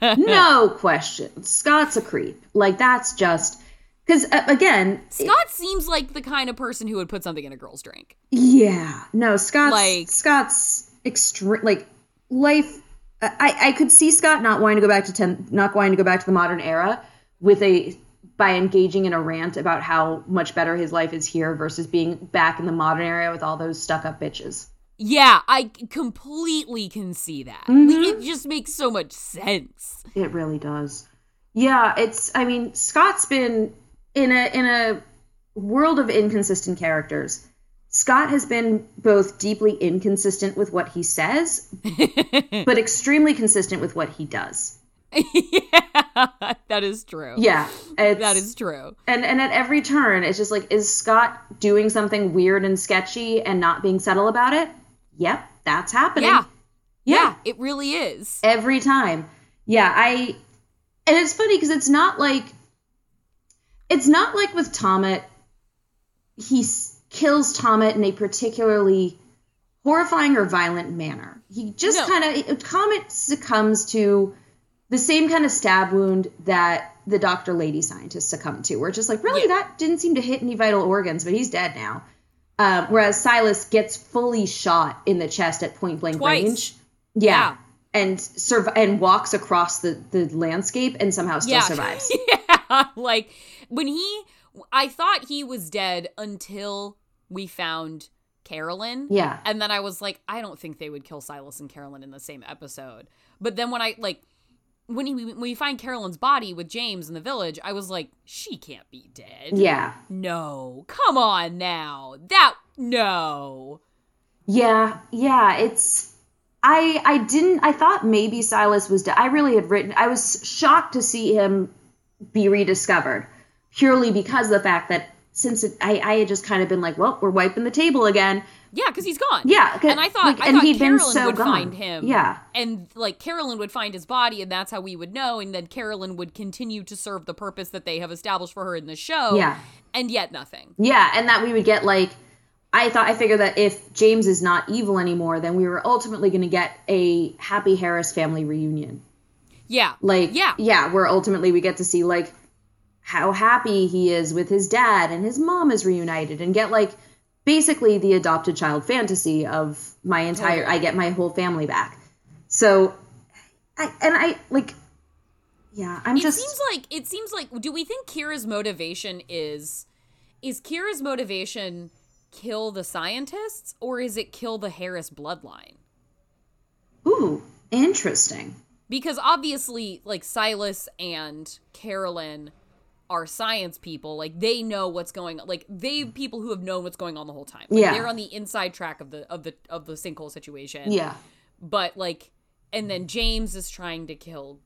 no question. Scott's a creep. Like, that's just. Because, uh, again, Scott seems like the kind of person who would put something in a girl's drink. Yeah, no, Scott's Like- Scott's extreme like life. I I could see Scott not wanting to go back to ten, not wanting to go back to the modern era with a by engaging in a rant about how much better his life is here versus being back in the modern era with all those stuck up bitches. Yeah, I completely can see that. Mm-hmm. Like, it just makes so much sense. It really does. Yeah, it's. I mean, Scott's been in a in a world of inconsistent characters. Scott has been both deeply inconsistent with what he says, but extremely consistent with what he does. yeah, that is true. Yeah, That is true. and and at every turn, it's just like, is Scott doing something weird and sketchy and not being subtle about it? Yep, that's happening. Yeah. yeah, Yeah, it really is. every time. Yeah, I and it's funny because it's not like it's not like with Tomet he kills Tomet in a particularly horrifying or violent manner. He just No. kind of Tomet succumbs to the same kind of stab wound that the Doctor Lady scientist succumbed to. Where it's just like, really, that didn't seem to hit any vital organs, but he's dead now. Um, whereas Silas gets fully shot in the chest at point blank Twice. range. Yeah. Yeah. And surv- and walks across the, the landscape and somehow still Yeah. survives. yeah. like when he I thought he was dead until we found Carolyn. Yeah. And then I was like, I don't think they would kill Silas and Carolyn in the same episode. But then when I like when he when we find Carolyn's body with James in the village, I was like, she can't be dead. Yeah. No. Come on now. That no. Yeah. Yeah. It's. I I didn't. I thought maybe Silas was dead. I really had written. I was shocked to see him be rediscovered, purely because of the fact that since it, I I had just kind of been like, well, we're wiping the table again. Yeah, because he's gone. Yeah, and I thought like, I and thought Carolyn so would gone. find him. Yeah. and like Carolyn would find his body, and that's how we would know. And then Carolyn would continue to serve the purpose that they have established for her in the show. Yeah. and yet nothing. Yeah, and that we would get like I thought I figured that if James is not evil anymore, then we were ultimately going to get a Happy Harris family reunion. Yeah, Like yeah, yeah, where ultimately we get to see like how happy he is with his dad and his mom is reunited and get like basically the adopted child fantasy of my entire I get my whole family back. So I and I like yeah, I'm It just seems like it seems like. Do we think Kira's motivation is is Kira's motivation kill the scientists, or is it kill the Harris bloodline? ooh, interesting. because obviously like silas and carolyn are science people like they know what's going on like they people who have known what's going on the whole time. Like, Yeah. they're on the inside track of the of the of the sinkhole situation. Yeah. but like and then james is trying to kill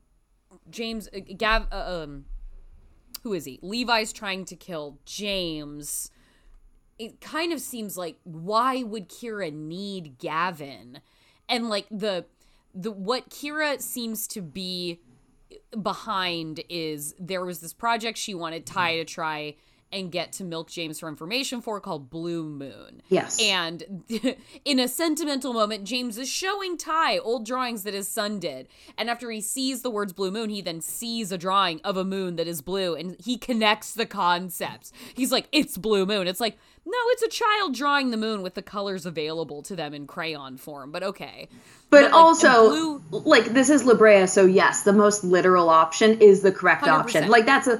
james uh, gav uh, um who is he? Levi's trying to kill james. It kind of seems like why would kira need gavin? And like the the what kira seems to be behind is there was this project she wanted ty to try and get to milk james for information for called blue moon Yes. and in a sentimental moment, James is showing Ty old drawings that his son did. And after he sees the words blue moon, he then sees a drawing of a moon that is blue and he connects the concepts. He's like, it's blue moon. It's like, no, it's a child drawing the moon with the colors available to them in crayon form, but okay. But, like, also, blue- like this is La Brea, so yes, the most literal option is the correct 100%. option. Like that's a.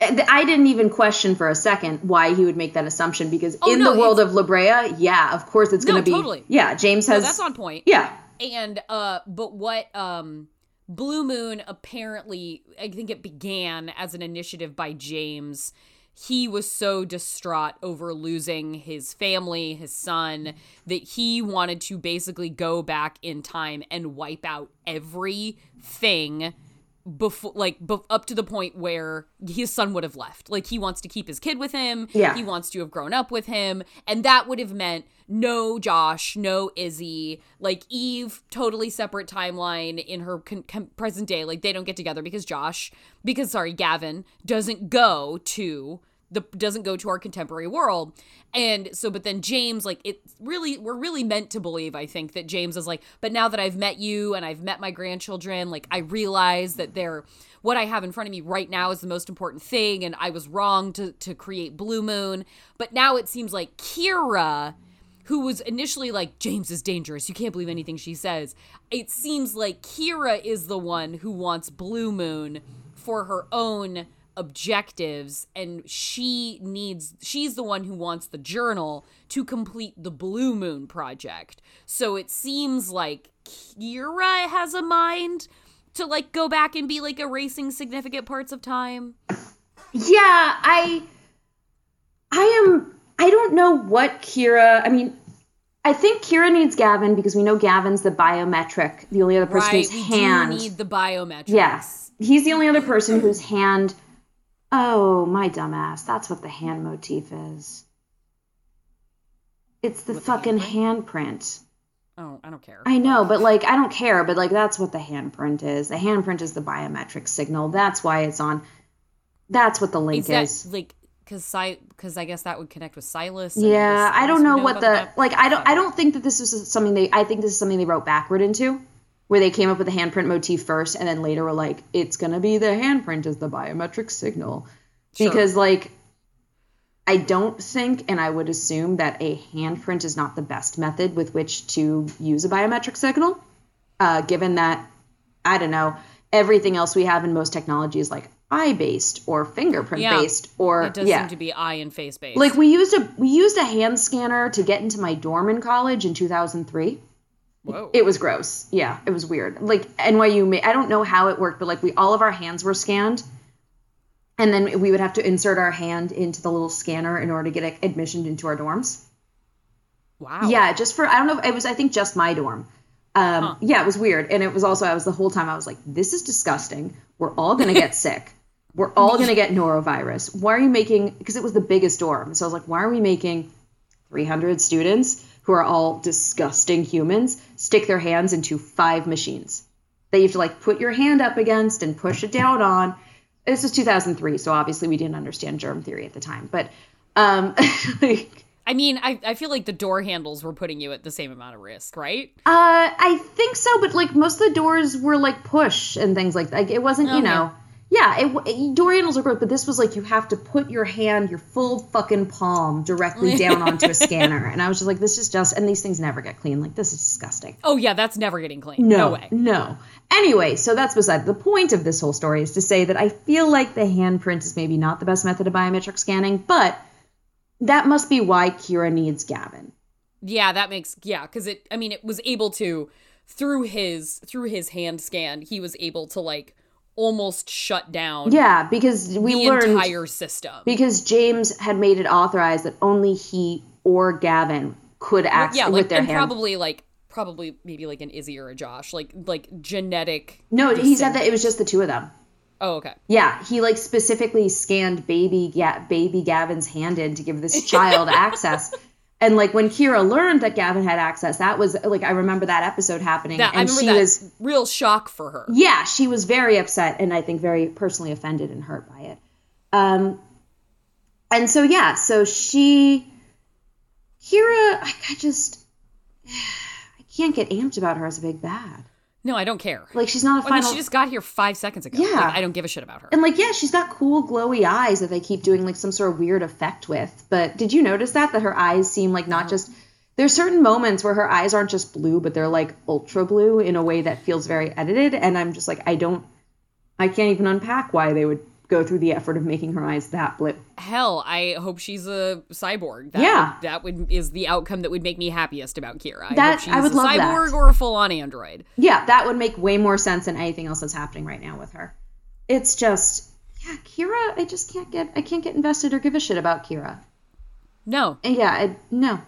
I didn't even question for a second why he would make that assumption because Oh, in no, the world of La Brea, yeah, of course it's No, going to be. totally. Yeah, James No, has. that's on point. Yeah, And uh but what um Blue Moon apparently I think it began as an initiative by James. He was so distraught over losing his family, his son, that he wanted to basically go back in time and wipe out everything before like bef- up to the point where his son would have left. Like he wants to keep his kid with him. Yeah. he wants to have grown up with him. And that would have meant no josh no izzy. Like eve totally separate timeline in her con- con- present day. Like they don't get together because josh because sorry gavin doesn't go to the doesn't go to our contemporary world and so but then james like it really we're really meant to believe i think that james is like but now that i've met you and i've met my grandchildren like i realize that they're what i have in front of me right now is the most important thing and i was wrong to to create blue moon but now it seems like kira who was initially like James is dangerous. You can't believe anything she says. It seems like Kira is the one who wants Blue Moon for her own objectives and she needs she's the one who wants the journal to complete the Blue Moon project. So it seems like Kira has a mind to like go back and be like erasing significant parts of time. yeah. I, I am. I don't know what Kira. I mean, I think Kira needs Gavin because we know Gavin's the biometric, the only other person right, whose we hand. do need the biometrics. Yes. He's the only other person whose hand. Oh, my dumbass. That's what the hand motif is. It's the What the fucking handprint. Oh, I don't care. I know, but like, I don't care, but like, that's what the handprint is. The handprint is the biometric signal. That's why it's on. That's what the link Is that is. like because Si- because I guess that would connect with Silas. and Yeah, I don't know what about the like. I don't. I don't think that this was something they. I think this is something they wrote backward into, where they came up with the handprint motif first, and then later were like, it's gonna be the handprint as the biometric signal, Sure. because like, I don't think, and I would assume that a handprint is not the best method with which to use a biometric signal, uh, given that I don't know everything else we have in most technology is like eye based or fingerprint Yeah. based or It does yeah. seem to be eye and face based. like we used a we used a hand scanner to get into my dorm in college in 2003. Whoa. It was gross. Yeah, it was weird. Like NYU, I don't know how it worked, but like we all of our hands were scanned, and then we would have to insert our hand into the little scanner in order to get admission into our dorms. wow. Yeah, just for I don't know. It was I think just my dorm. Um, Yeah, it was weird, and it was also I was the whole time I was like, this is disgusting. We're all gonna get sick. We're all gonna get norovirus. Why are you making? Because it was the biggest dorm, so I was like, why are we making 300 students who are all disgusting humans stick their hands into five machines that you have to like put your hand up against and push it down on? This was 2003, so obviously we didn't understand germ theory at the time, but um, like. I mean, I, I feel like the door handles were putting you at the same amount of risk, right? Uh, I think so, but like most of the doors were like push and things like that. Like, it wasn't, you know. Yeah, it, it, are great, but this was like you have to put your hand, your full fucking palm, directly down onto a scanner, and I was just like, this is just, and these things never get clean. Like this is disgusting. Oh yeah, that's never getting clean. No, No, way. No. Anyway, so that's beside the point of this whole story is to say that I feel like the handprint is maybe not the best method of biometric scanning, but that must be why Kira needs Gavin. Yeah, that makes yeah, because it. I mean, it was able to through his through his hand scan, he was able to like almost shut down Yeah, because we the learned entire system. because James had made it authorized that only he or Gavin could act yeah, with like their and hand. probably like probably maybe like an Izzy or a Josh, like like genetic. no, he said that it was just the two of them. Oh, okay. Yeah, he like specifically scanned baby Ga- baby Gavin's hand in to give this child access. And like when Kira learned that Gavin had access, that was like I remember that episode happening, That and she that was real shock for her. yeah, she was very upset and I think very personally offended and hurt by it. Um, and so yeah, so she, Kira, I, I just, I can't get amped about her as a big bad. No, I don't care. Like she's not a I mean, final. she just got here five seconds ago. Yeah. Like, I don't give a shit about her. and like yeah, she's got cool glowy eyes that they keep doing like some sort of weird effect with. But did you notice that that her eyes seem like not just there's certain moments where her eyes aren't just blue, but they're like ultra blue in a way that feels very edited. And I'm just like, I don't, I can't even unpack why they would go through the effort of making her eyes that blue. Hell, I hope she's a cyborg. That Yeah. would, that would is the outcome that would make me happiest about Kira. I That- hope she's I would a love that. cyborg or a full on android. Yeah, that would make way more sense than anything else that's happening right now with her. It's just, yeah, Kira, I just can't get, I can't get invested or give a shit about Kira. No, And yeah, I, no,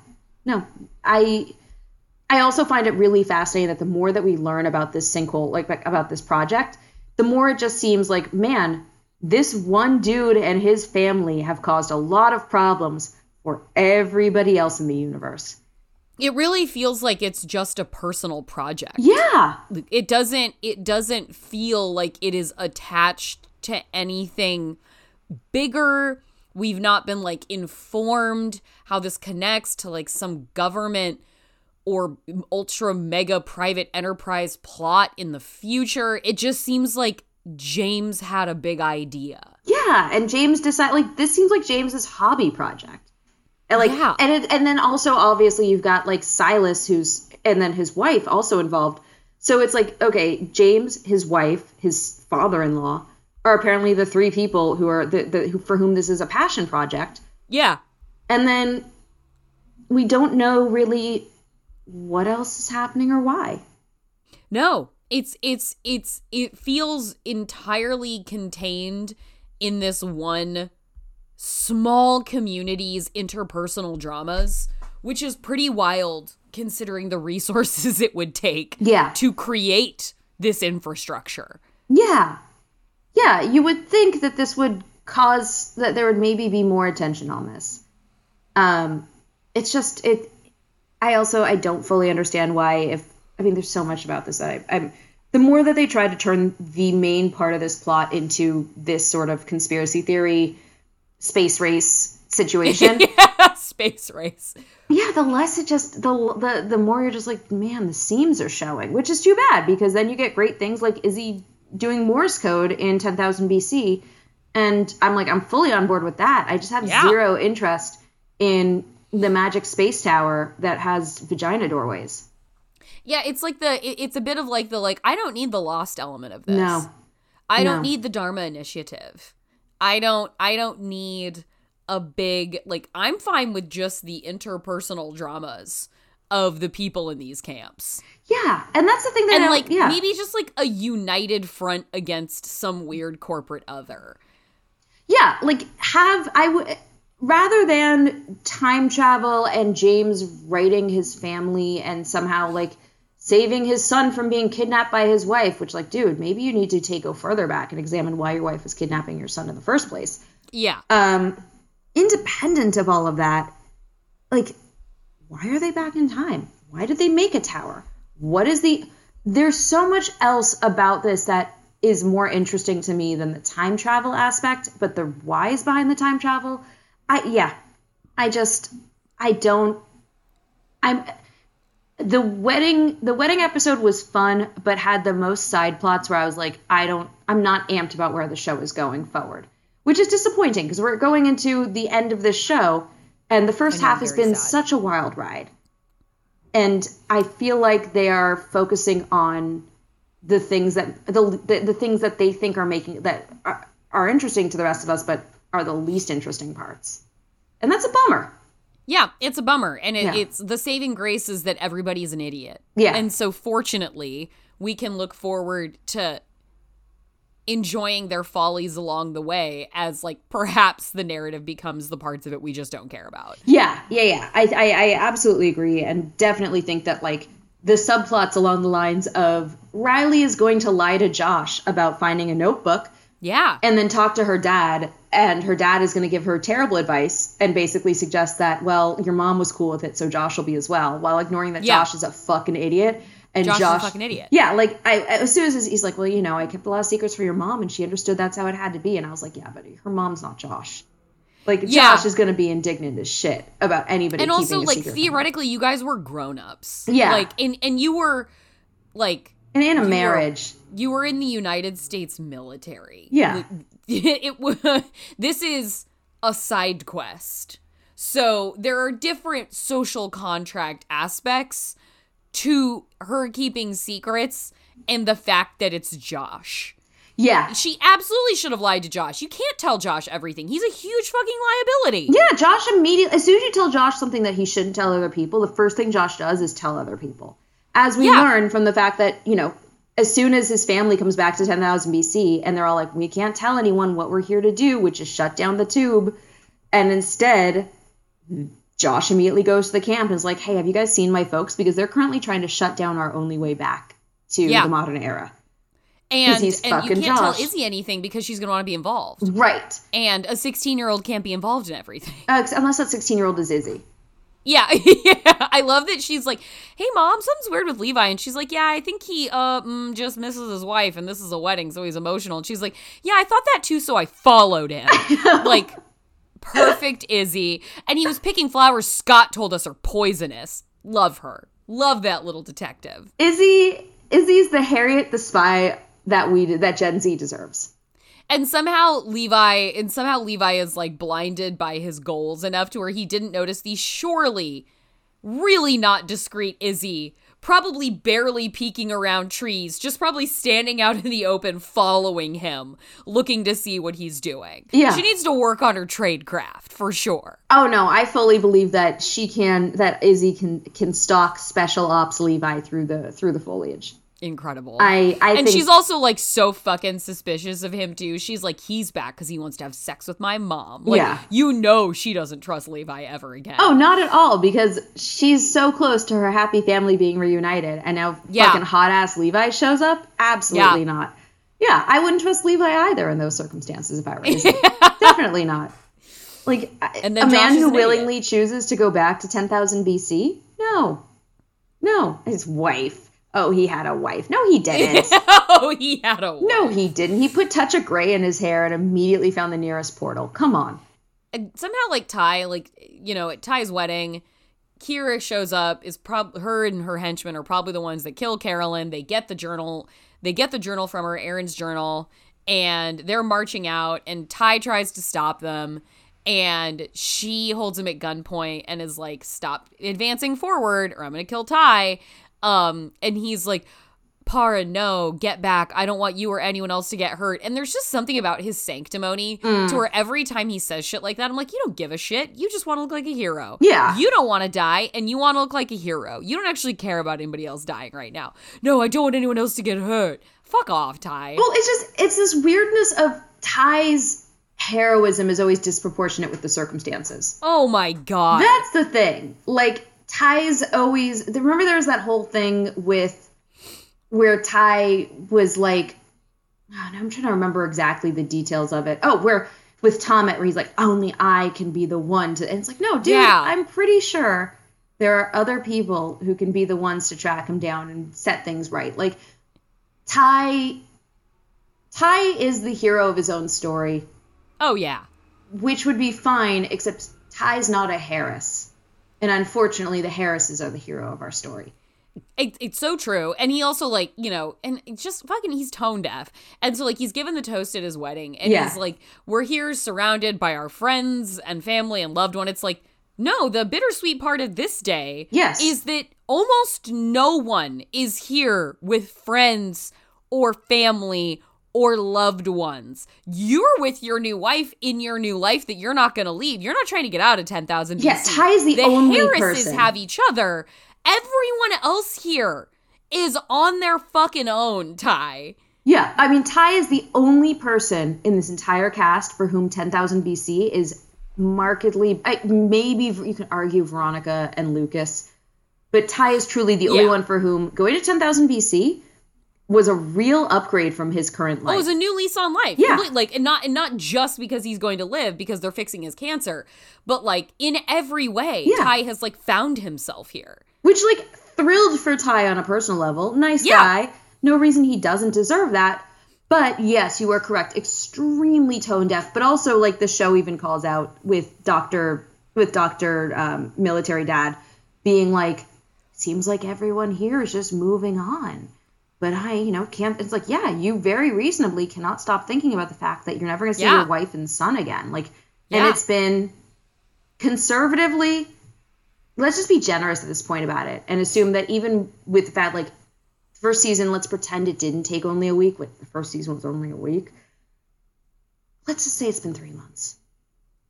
no. I, I also find it really fascinating that the more that we learn about this sinkhole, like like, about this project, the more it just seems like, man, this one dude and his family have caused a lot of problems for everybody else in the universe. it really feels like it's just a personal project. Yeah, It doesn't it doesn't feel like it is attached to anything bigger. We've not been like informed how this connects to like some government or ultra mega private enterprise plot in the future. It just seems like James had a big idea. yeah. And James decided, like, this seems like James's hobby project. And like, Yeah. and it, and then also obviously you've got like Silas, who's and then his wife also involved. So it's like, okay, James, his wife, his father-in-law are apparently the three people who are the, the who, for whom this is a passion project. Yeah. And then we don't know really what else is happening or why. No, it's it's it's it feels entirely contained in this one small community's interpersonal dramas, which is pretty wild considering the resources it would take Yeah. to create this infrastructure. Yeah. Yeah, you would think that this would cause that there would maybe be more attention on this. Um it's just it I also I don't fully understand why if I mean there's so much about this that I I'm the more that they try to turn the main part of this plot into this sort of conspiracy theory space race situation. yeah, Space race. Yeah, the less it just the the the more you're just like, man, the seams are showing, which is too bad because then you get great things like Izzy doing Morse code in 10,000 BC, and I'm like, I'm fully on board with that. I just have Yeah. zero interest in the magic space tower that has vagina doorways. Yeah, it's like the it- it's a bit of like the like I don't need the lost element of this. No, I don't need the Dharma initiative. I don't I don't need a big like I'm fine with just the interpersonal dramas of the people in these camps. Yeah, and that's the thing that And I, like yeah. maybe just like a united front against some weird corporate other. Yeah, like have I would rather than time travel and James writing his family and somehow like saving his son from being kidnapped by his wife, which like, dude, maybe you need to take go further back and examine why your wife was kidnapping your son in the first place. Yeah. Um, independent of all of that, like, why are they back in time? Why did they make a tower? What is the? There's so much else about this that is more interesting to me than the time travel aspect, but the whys behind the time travel, I yeah, I just I don't. I'm the wedding the wedding episode was fun but had the most side plots where i was like i don't i'm not amped about where the show is going forward which is disappointing because we're going into the end of this show and the first know, half has been sad. such a wild ride and i feel like they are focusing on the things that the, the, the things that they think are making that are, are interesting to the rest of us but are the least interesting parts and that's a bummer Yeah, it's a bummer. And it, Yeah. it's the saving grace is that everybody's an idiot. Yeah. And so fortunately, we can look forward to enjoying their follies along the way as like perhaps the narrative becomes the parts of it we just don't care about. Yeah, yeah, yeah. I, I, I absolutely agree, and definitely think that like the subplots along the lines of Riley is going to lie to Josh about finding a notebook, Yeah. and then talk to her dad, and her dad is going to give her terrible advice and basically suggest that well, your mom was cool with it, so Josh will be as well, while ignoring that Yeah. Josh is a fucking idiot. And Josh Josh, is a fucking idiot. Yeah, like I as soon as he's like, well, you know, I kept a lot of secrets for your mom, and she understood that's how it had to be, and I was like, yeah, but her mom's not Josh. Like Yeah. Josh is going to be indignant as shit about anybody. and also like theoretically you guys were grown-ups. Yeah. Like and and you were like and in a were- marriage. you were in the United States military. Yeah. It, it wa- this is a side quest. So there are different social contract aspects to her keeping secrets and the fact that it's Josh. Yeah. She absolutely should have lied to Josh. You can't tell Josh everything. He's a huge fucking liability. Yeah, Josh immediately as soon as you tell Josh something that he shouldn't tell other people, the first thing Josh does is tell other people. As we Yeah. learn from the fact that, you know, as soon as his family comes back to 10,000 BC and they're all like, we can't tell anyone what we're here to do, which is shut down the tube. And instead, Josh immediately goes to the camp and is like, hey, have you guys seen my folks? Because they're currently trying to shut down our only way back to Yeah. the modern era. And, he's and you can't Josh. tell Izzy anything because she's going to want to be involved. Right. And a 16 year old can't be involved in everything. Uh, unless that 16 year old is Izzy. Yeah, yeah. I love that she's like, "Hey, mom, something's weird with Levi," and she's like, "Yeah, I think he uh mm, just misses his wife, and this is a wedding, so he's emotional." And she's like, "Yeah, I thought that too, so I followed him." like, perfect Izzy, and he was picking flowers. Scott told us are poisonous. Love her. Love that little detective. Izzy Izzy's the Harriet the spy that we that Gen Z deserves. And somehow Levi, and somehow Levi is like blinded by his goals enough to where he didn't notice the surely really not discreet Izzy, probably barely peeking around trees, just probably standing out in the open, following him, looking to see what he's doing. Yeah. She needs to work on her trade craft for sure. Oh no, I fully believe that she can that Izzy can can stalk special ops Levi through the through the foliage. Incredible. I I and think she's also like so fucking suspicious of him too. She's like, he's back because he wants to have sex with my mom. Like, Yeah. you know she doesn't trust Levi ever again. Oh, not at all, because she's so close to her happy family being reunited, and now Yeah. fucking hot ass Levi shows up. Absolutely Yeah. not. Yeah, I wouldn't trust Levi either in those circumstances if I were. Definitely not. Like And then a Josh man who willingly chooses to go back to 10,000 BC? No, no, his wife. Oh, he had a wife. No, he didn't. oh, he had a No, he didn't. He put touch of gray in his hair and immediately found the nearest portal. Come on. and somehow like Ty, like you know, at Ty's wedding, Kira shows up. Is prob her and her henchmen are probably the ones that kill Carolyn. They get the journal. They get the journal from her, Aaron's journal, and they're marching out. And Ty tries to stop them, and she holds him at gunpoint and is like, "Stop advancing forward, or I'm gonna kill Ty." Um, and he's like. Para, no, get back. I don't want you or anyone else to get hurt. And there's just something about his sanctimony Mm. to where every time he says shit like that, I'm like, you don't give a shit. You just want to look like a hero. Yeah. You don't want to die and you want to look like a hero. You don't actually care about anybody else dying right now. No, I don't want anyone else to get hurt. Fuck off, Ty. Well, it's just it's this weirdness of Ty's heroism is always disproportionate with the circumstances. oh my god. That's the thing. Like Ty's always remember there was that whole thing with where Ty was like oh, I'm trying to remember exactly the details of it. Oh, where with Tomet where he's like, only I can be the one to and it's like, no, dude, Yeah. I'm pretty sure there are other people who can be the ones to track him down and set things right. Like Ty Ty is the hero of his own story oh yeah. which would be fine, except Ty's not a Harris. And unfortunately, the Harrises are the hero of our story. It, it's so true. And he also like, you know, and just fucking he's tone deaf. And so like he's given the toast at his wedding and Yeah. he's like, We're here surrounded by our friends and family and loved one. It's like, no, the bittersweet part of this day Yes. is that almost no one is here with friends or family or loved ones. You're with your new wife in your new life that you're not going to leave. You're not trying to get out of 10,000 Yeah, BC. Ty is the only Harrises person. have each other. Everyone else here is on their fucking own, Ty. Yeah, I mean, Ty is the only person in this entire cast for whom 10,000 BC is markedly. I, maybe you can argue Veronica and Lucas, but Ty is truly the only one for whom going to 10,000 BC was a real upgrade from his current life. Oh, it was a new lease on life. Yeah. Like and not and not just because he's going to live because they're fixing his cancer, but like in every way, Yeah. Ty has like found himself here. Which, like, thrilled for Ty on a personal level. Nice Yeah. guy. No reason he doesn't deserve that. But yes, you are correct. Extremely tone deaf. But also, like, the show even calls out with Doctor with Doctor um, Military Dad being like, seems like everyone here is just moving on. But I, you know, can't. It's like, yeah, you very reasonably cannot stop thinking about the fact that you're never going to see Yeah. your wife and son again. Like, and it's been conservatively let's just be generous at this point about it and assume that even with the fact like first season let's pretend it didn't take only a week what the first season was only a week let's just say it's been three months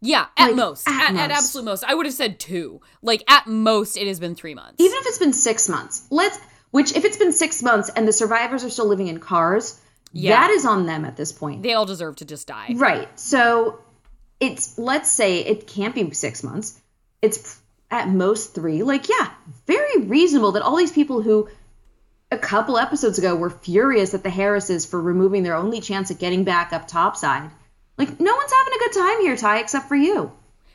Yeah, at Like, most. at At, at absolute most. I would have said two. Like at most it has been three months. even if it's been six months let's which if it's been six months and the survivors are still living in cars Yeah. that is on them at this point they all deserve to just die. Right. So it's let's say it can't be six months. It's at most three. Like, yeah, very reasonable that all these people who a couple episodes ago were furious at the Harrises for removing their only chance at getting back up topside. Like, no one's having a good time here, Ty, except for you.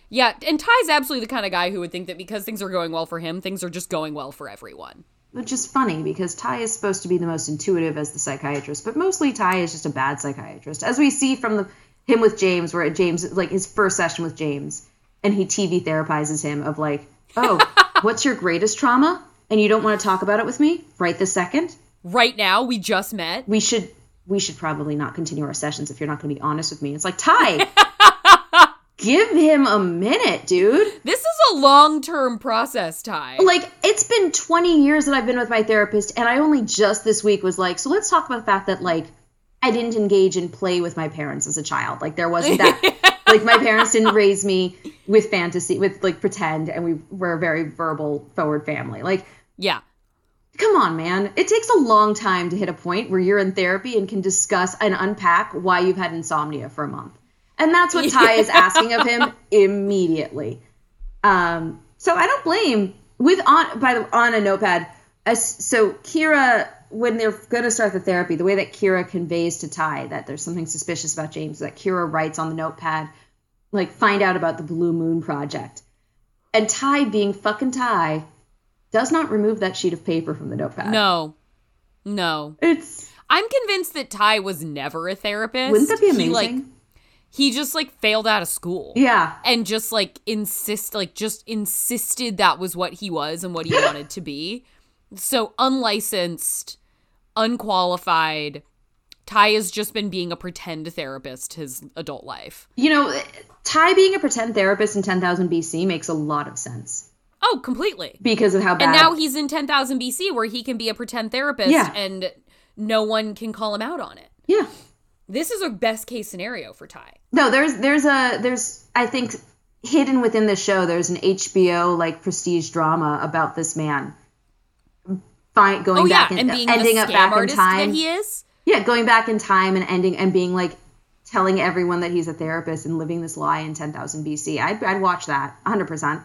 Yeah, and Ty's absolutely the kind of guy who would think that because things are going well for him, things are just going well for everyone. Which is funny because Ty is supposed to be the most intuitive as the psychiatrist, but mostly Ty is just a bad psychiatrist, as we see from the him with James, where James like his first session with James, and he TV therapizes him of like, oh, what's your greatest trauma, and you don't want to talk about it with me right this second. Right now, we just met. We should we should probably not continue our sessions if you're not going to be honest with me. It's like Ty, give him a minute, dude. This is a long term process, Ty. like it's been 20 years that I've been with my therapist and I only just this week was like so let's talk about the fact that like I didn't engage in play with my parents as a child like there wasn't that like my parents didn't raise me with fantasy with like pretend and we were a very verbal forward family like yeah. come on man it takes a long time to hit a point where you're in therapy and can discuss and unpack why you've had insomnia for a month and that's what Ty is asking of him immediately um, so I don't blame with on by the on a notepad. As, so Kira, when they're going to start the therapy, the way that Kira conveys to Ty that there's something suspicious about James, that Kira writes on the notepad, like find out about the Blue Moon Project, and Ty, being fucking Ty, does not remove that sheet of paper from the notepad. No. No. it's I'm convinced that Ty was never a therapist. wouldn't that be amazing? He, like, he just like failed out of school. yeah, And just like insist like just insisted that was what he was and what he wanted to be. So unlicensed, unqualified. Ty has just been being a pretend therapist his adult life. you know, Ty being a pretend therapist in 10,000 BC makes a lot of sense Oh, completely. because of how bad. And now he's in 10,000 BC where he can be a pretend therapist Yeah. and no one can call him out on it. Yeah. This is a best case scenario for Ty. No, there's there's a there's I think hidden within the show there's an HBO like prestige drama about this man. Going Oh yeah, back in, and being ending up back in time. that he is. yeah, going back in time and ending and being like telling everyone that he's a therapist and living this lie in 10,000 BC. I'd, I'd watch that 100%.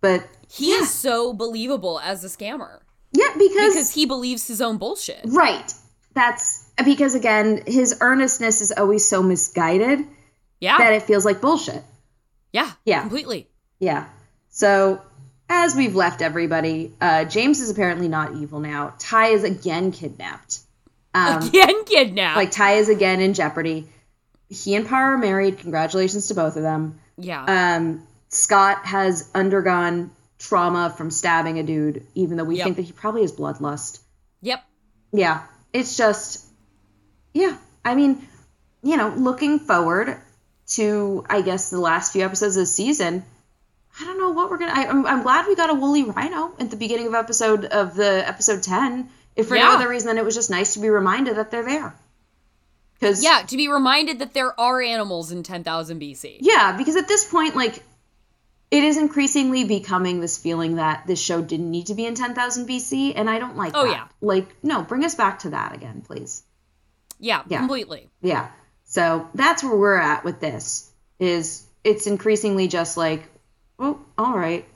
But He yeah, is so believable as a scammer yeah, because, because he believes his own bullshit. right. That's because again, his earnestness is always so misguided Yeah, that it feels like bullshit. yeah, Yeah. completely. Yeah. So as we've left everybody, uh, James is apparently not evil now. Ty is again kidnapped. Um, Again, kidnapped. like Ty is again in jeopardy. He and Paz are married. Congratulations to both of them. yeah, Um, Scott has undergone trauma from stabbing a dude, even though we Yep. think that he probably has bloodlust. yep. Yeah, it's just, yeah. I mean, you know, looking forward to, I guess, the last few episodes of the season. I don't know what we're gonna. I, I'm, I'm glad we got a woolly rhino at the beginning of episode of the episode ten. If for no other reason than it was just nice to be reminded that they're there. Because Yeah, to be reminded that there are animals in 10,000 BC. Yeah, because at this point, like, it is increasingly becoming this feeling that this show didn't need to be in 10,000 BC, and I don't like Oh, that. yeah. Like, no, bring us back to that again, please. Yeah, Yeah. completely. Yeah. So that's where we're at with this. Is it's increasingly just like, oh, all right.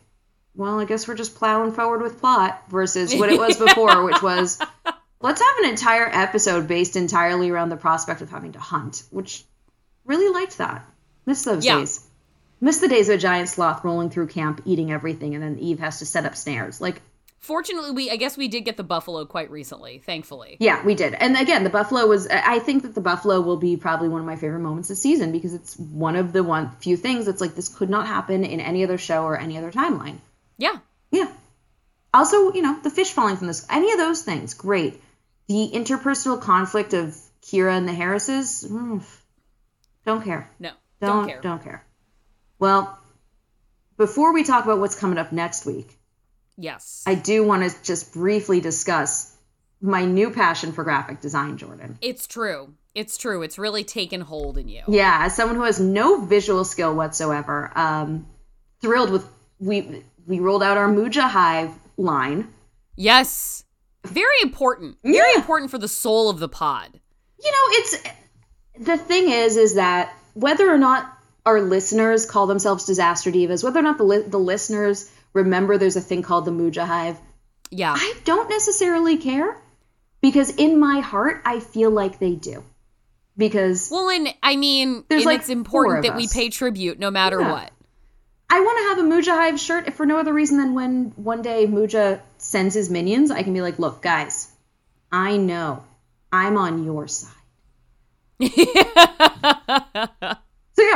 Well, I guess we're just plowing forward with plot versus what it was before, which was let's have an entire episode based entirely around the prospect of having to hunt, which really liked that. Miss those Yeah. days. Miss the days of a giant sloth rolling through camp, eating everything, and then Eve has to set up snares. Like, Fortunately, we I guess we did get the buffalo quite recently, thankfully. Yeah, we did. And again, the buffalo was. I think that the buffalo will be probably one of my favorite moments this season because it's one of the one few things that's like this could not happen in any other show or any other timeline. Yeah. Yeah. Also, you know, the fish falling from this. Any of those things, great. The interpersonal conflict of Kira and the Harrises, mm, don't care. No. Don't, Don't, care. Don't care. Well, before we talk about what's coming up next week, Yes. I do want to just briefly discuss my new passion for graphic design, Jordan. it's true. It's true. It's really taken hold in you. Yeah, as someone who has no visual skill whatsoever, um, thrilled with we we rolled out our Muja Hive line. Yes. Very important. Very Yeah. important for the soul of the pod. You know, it's the thing is, is that whether or not our listeners call themselves disaster divas, whether or not the li- the listeners remember there's a thing called the Muja Hive, Yeah. I don't necessarily care because in my heart I feel like they do because well, and I mean, There's like it's important that we pay tribute no matter Yeah. what. I want to have a Muja Hive shirt if for no other reason than when one day Muja sends his minions, I can be like, look, guys, I know I'm on your side.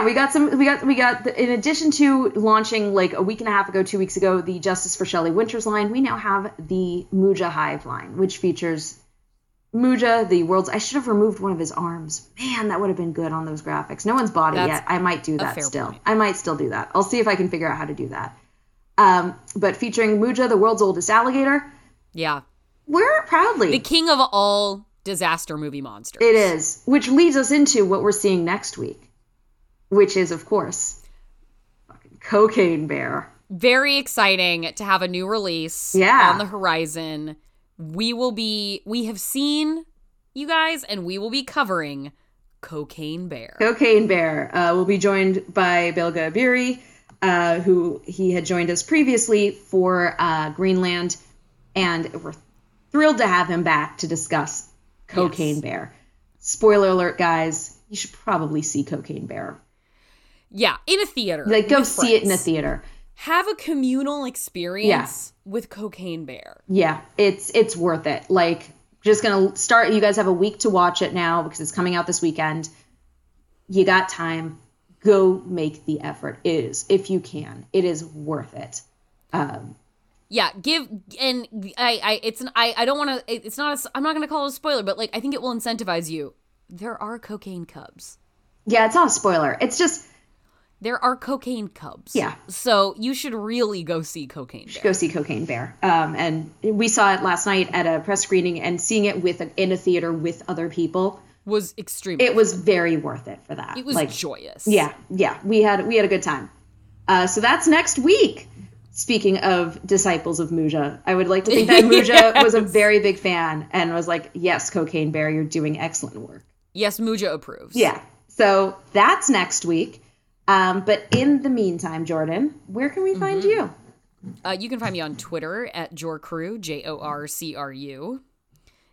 Yeah, we got some. We got we got. The, in addition to launching like a week and a half ago, two weeks ago, the Justice for Shelley Winters line, we now have the Muja Hive line, which features Muja, the world's. I should have removed one of his arms. Man, that would have been good on those graphics. No one's bought it yet. I might do that still. point. I might still do that. I'll see if I can figure out how to do that. Um, but featuring Muja, the world's oldest alligator. Yeah. Wear it proudly. The king of all disaster movie monsters. It is, which leads us into what we're seeing next week, which is, of course, Cocaine Bear. very exciting to have a new release Yeah. on the horizon. We will be we have seen you guys and we will be covering Cocaine Bear. Cocaine Bear uh, will be joined by Bilge Ebiri, uh, who he had joined us previously for uh, Greenland, and we're thrilled to have him back to discuss Cocaine Yes. Bear. Spoiler alert, guys! You should probably see Cocaine Bear. Yeah, in a theater. Like, go see it in a theater. Have a communal experience with Cocaine Bear. Yeah, it's it's worth it. Like, just gonna start. You guys have a week to watch it now because it's coming out this weekend. You got time. Go make the effort. It is if you can. It is worth it. Um, Yeah, give and I I it's an I I don't want to it's not a, I'm not going to call it a spoiler, but like I think it will incentivize you. There are cocaine cubs. yeah, it's not a spoiler. It's just there are cocaine cubs. Yeah. So you should really go see Cocaine Bear. Go see Cocaine Bear. Um, and we saw it last night at a press screening, and seeing it with in a theater with other people, was extremely. it was very worth it for that. it was like, joyous. yeah, yeah, we had we had a good time. Uh, so that's next week. Speaking of disciples of Muja, I would like to think that Muja was a very big fan and was like, "Yes, Cocaine Bear, you're doing excellent work." Yes, Muja approves. Yeah. So that's next week. Um, but in the meantime, Jordan, where can we find you? Uh, you can find me on Twitter at Jorcru, J O R C R U.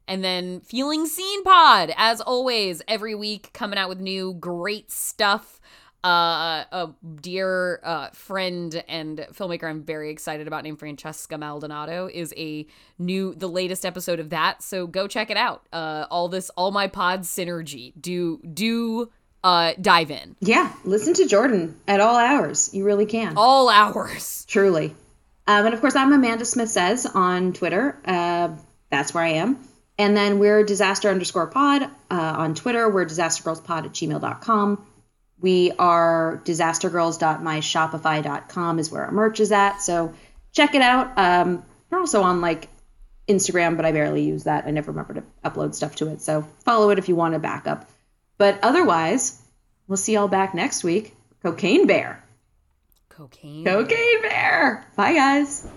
And then Feeling Seen Pod, as always, every week coming out with new great stuff. Uh, a dear uh, friend and filmmaker I'm very excited about named Francesca Maldonado is a new, the latest episode of that. So go check it out. Uh, all this, all my pod synergy. Do, do, uh, dive in. Yeah, listen to Jordan at all hours. You really can. All hours. Truly. Um, and of course, I'm Amanda Smith Says on Twitter. Uh, that's where I am. And then we're disaster underscore pod uh, on Twitter. We're disastergirlspod at gmail.com. We are disastergirls.myshopify.com is where our merch is at. So check it out. Um, we're also on like Instagram, but I barely use that. I never remember to upload stuff to it. So follow it if you want a backup. But otherwise, we'll see y'all back next week. Cocaine Bear. Cocaine. Cocaine Bear. Bye, guys.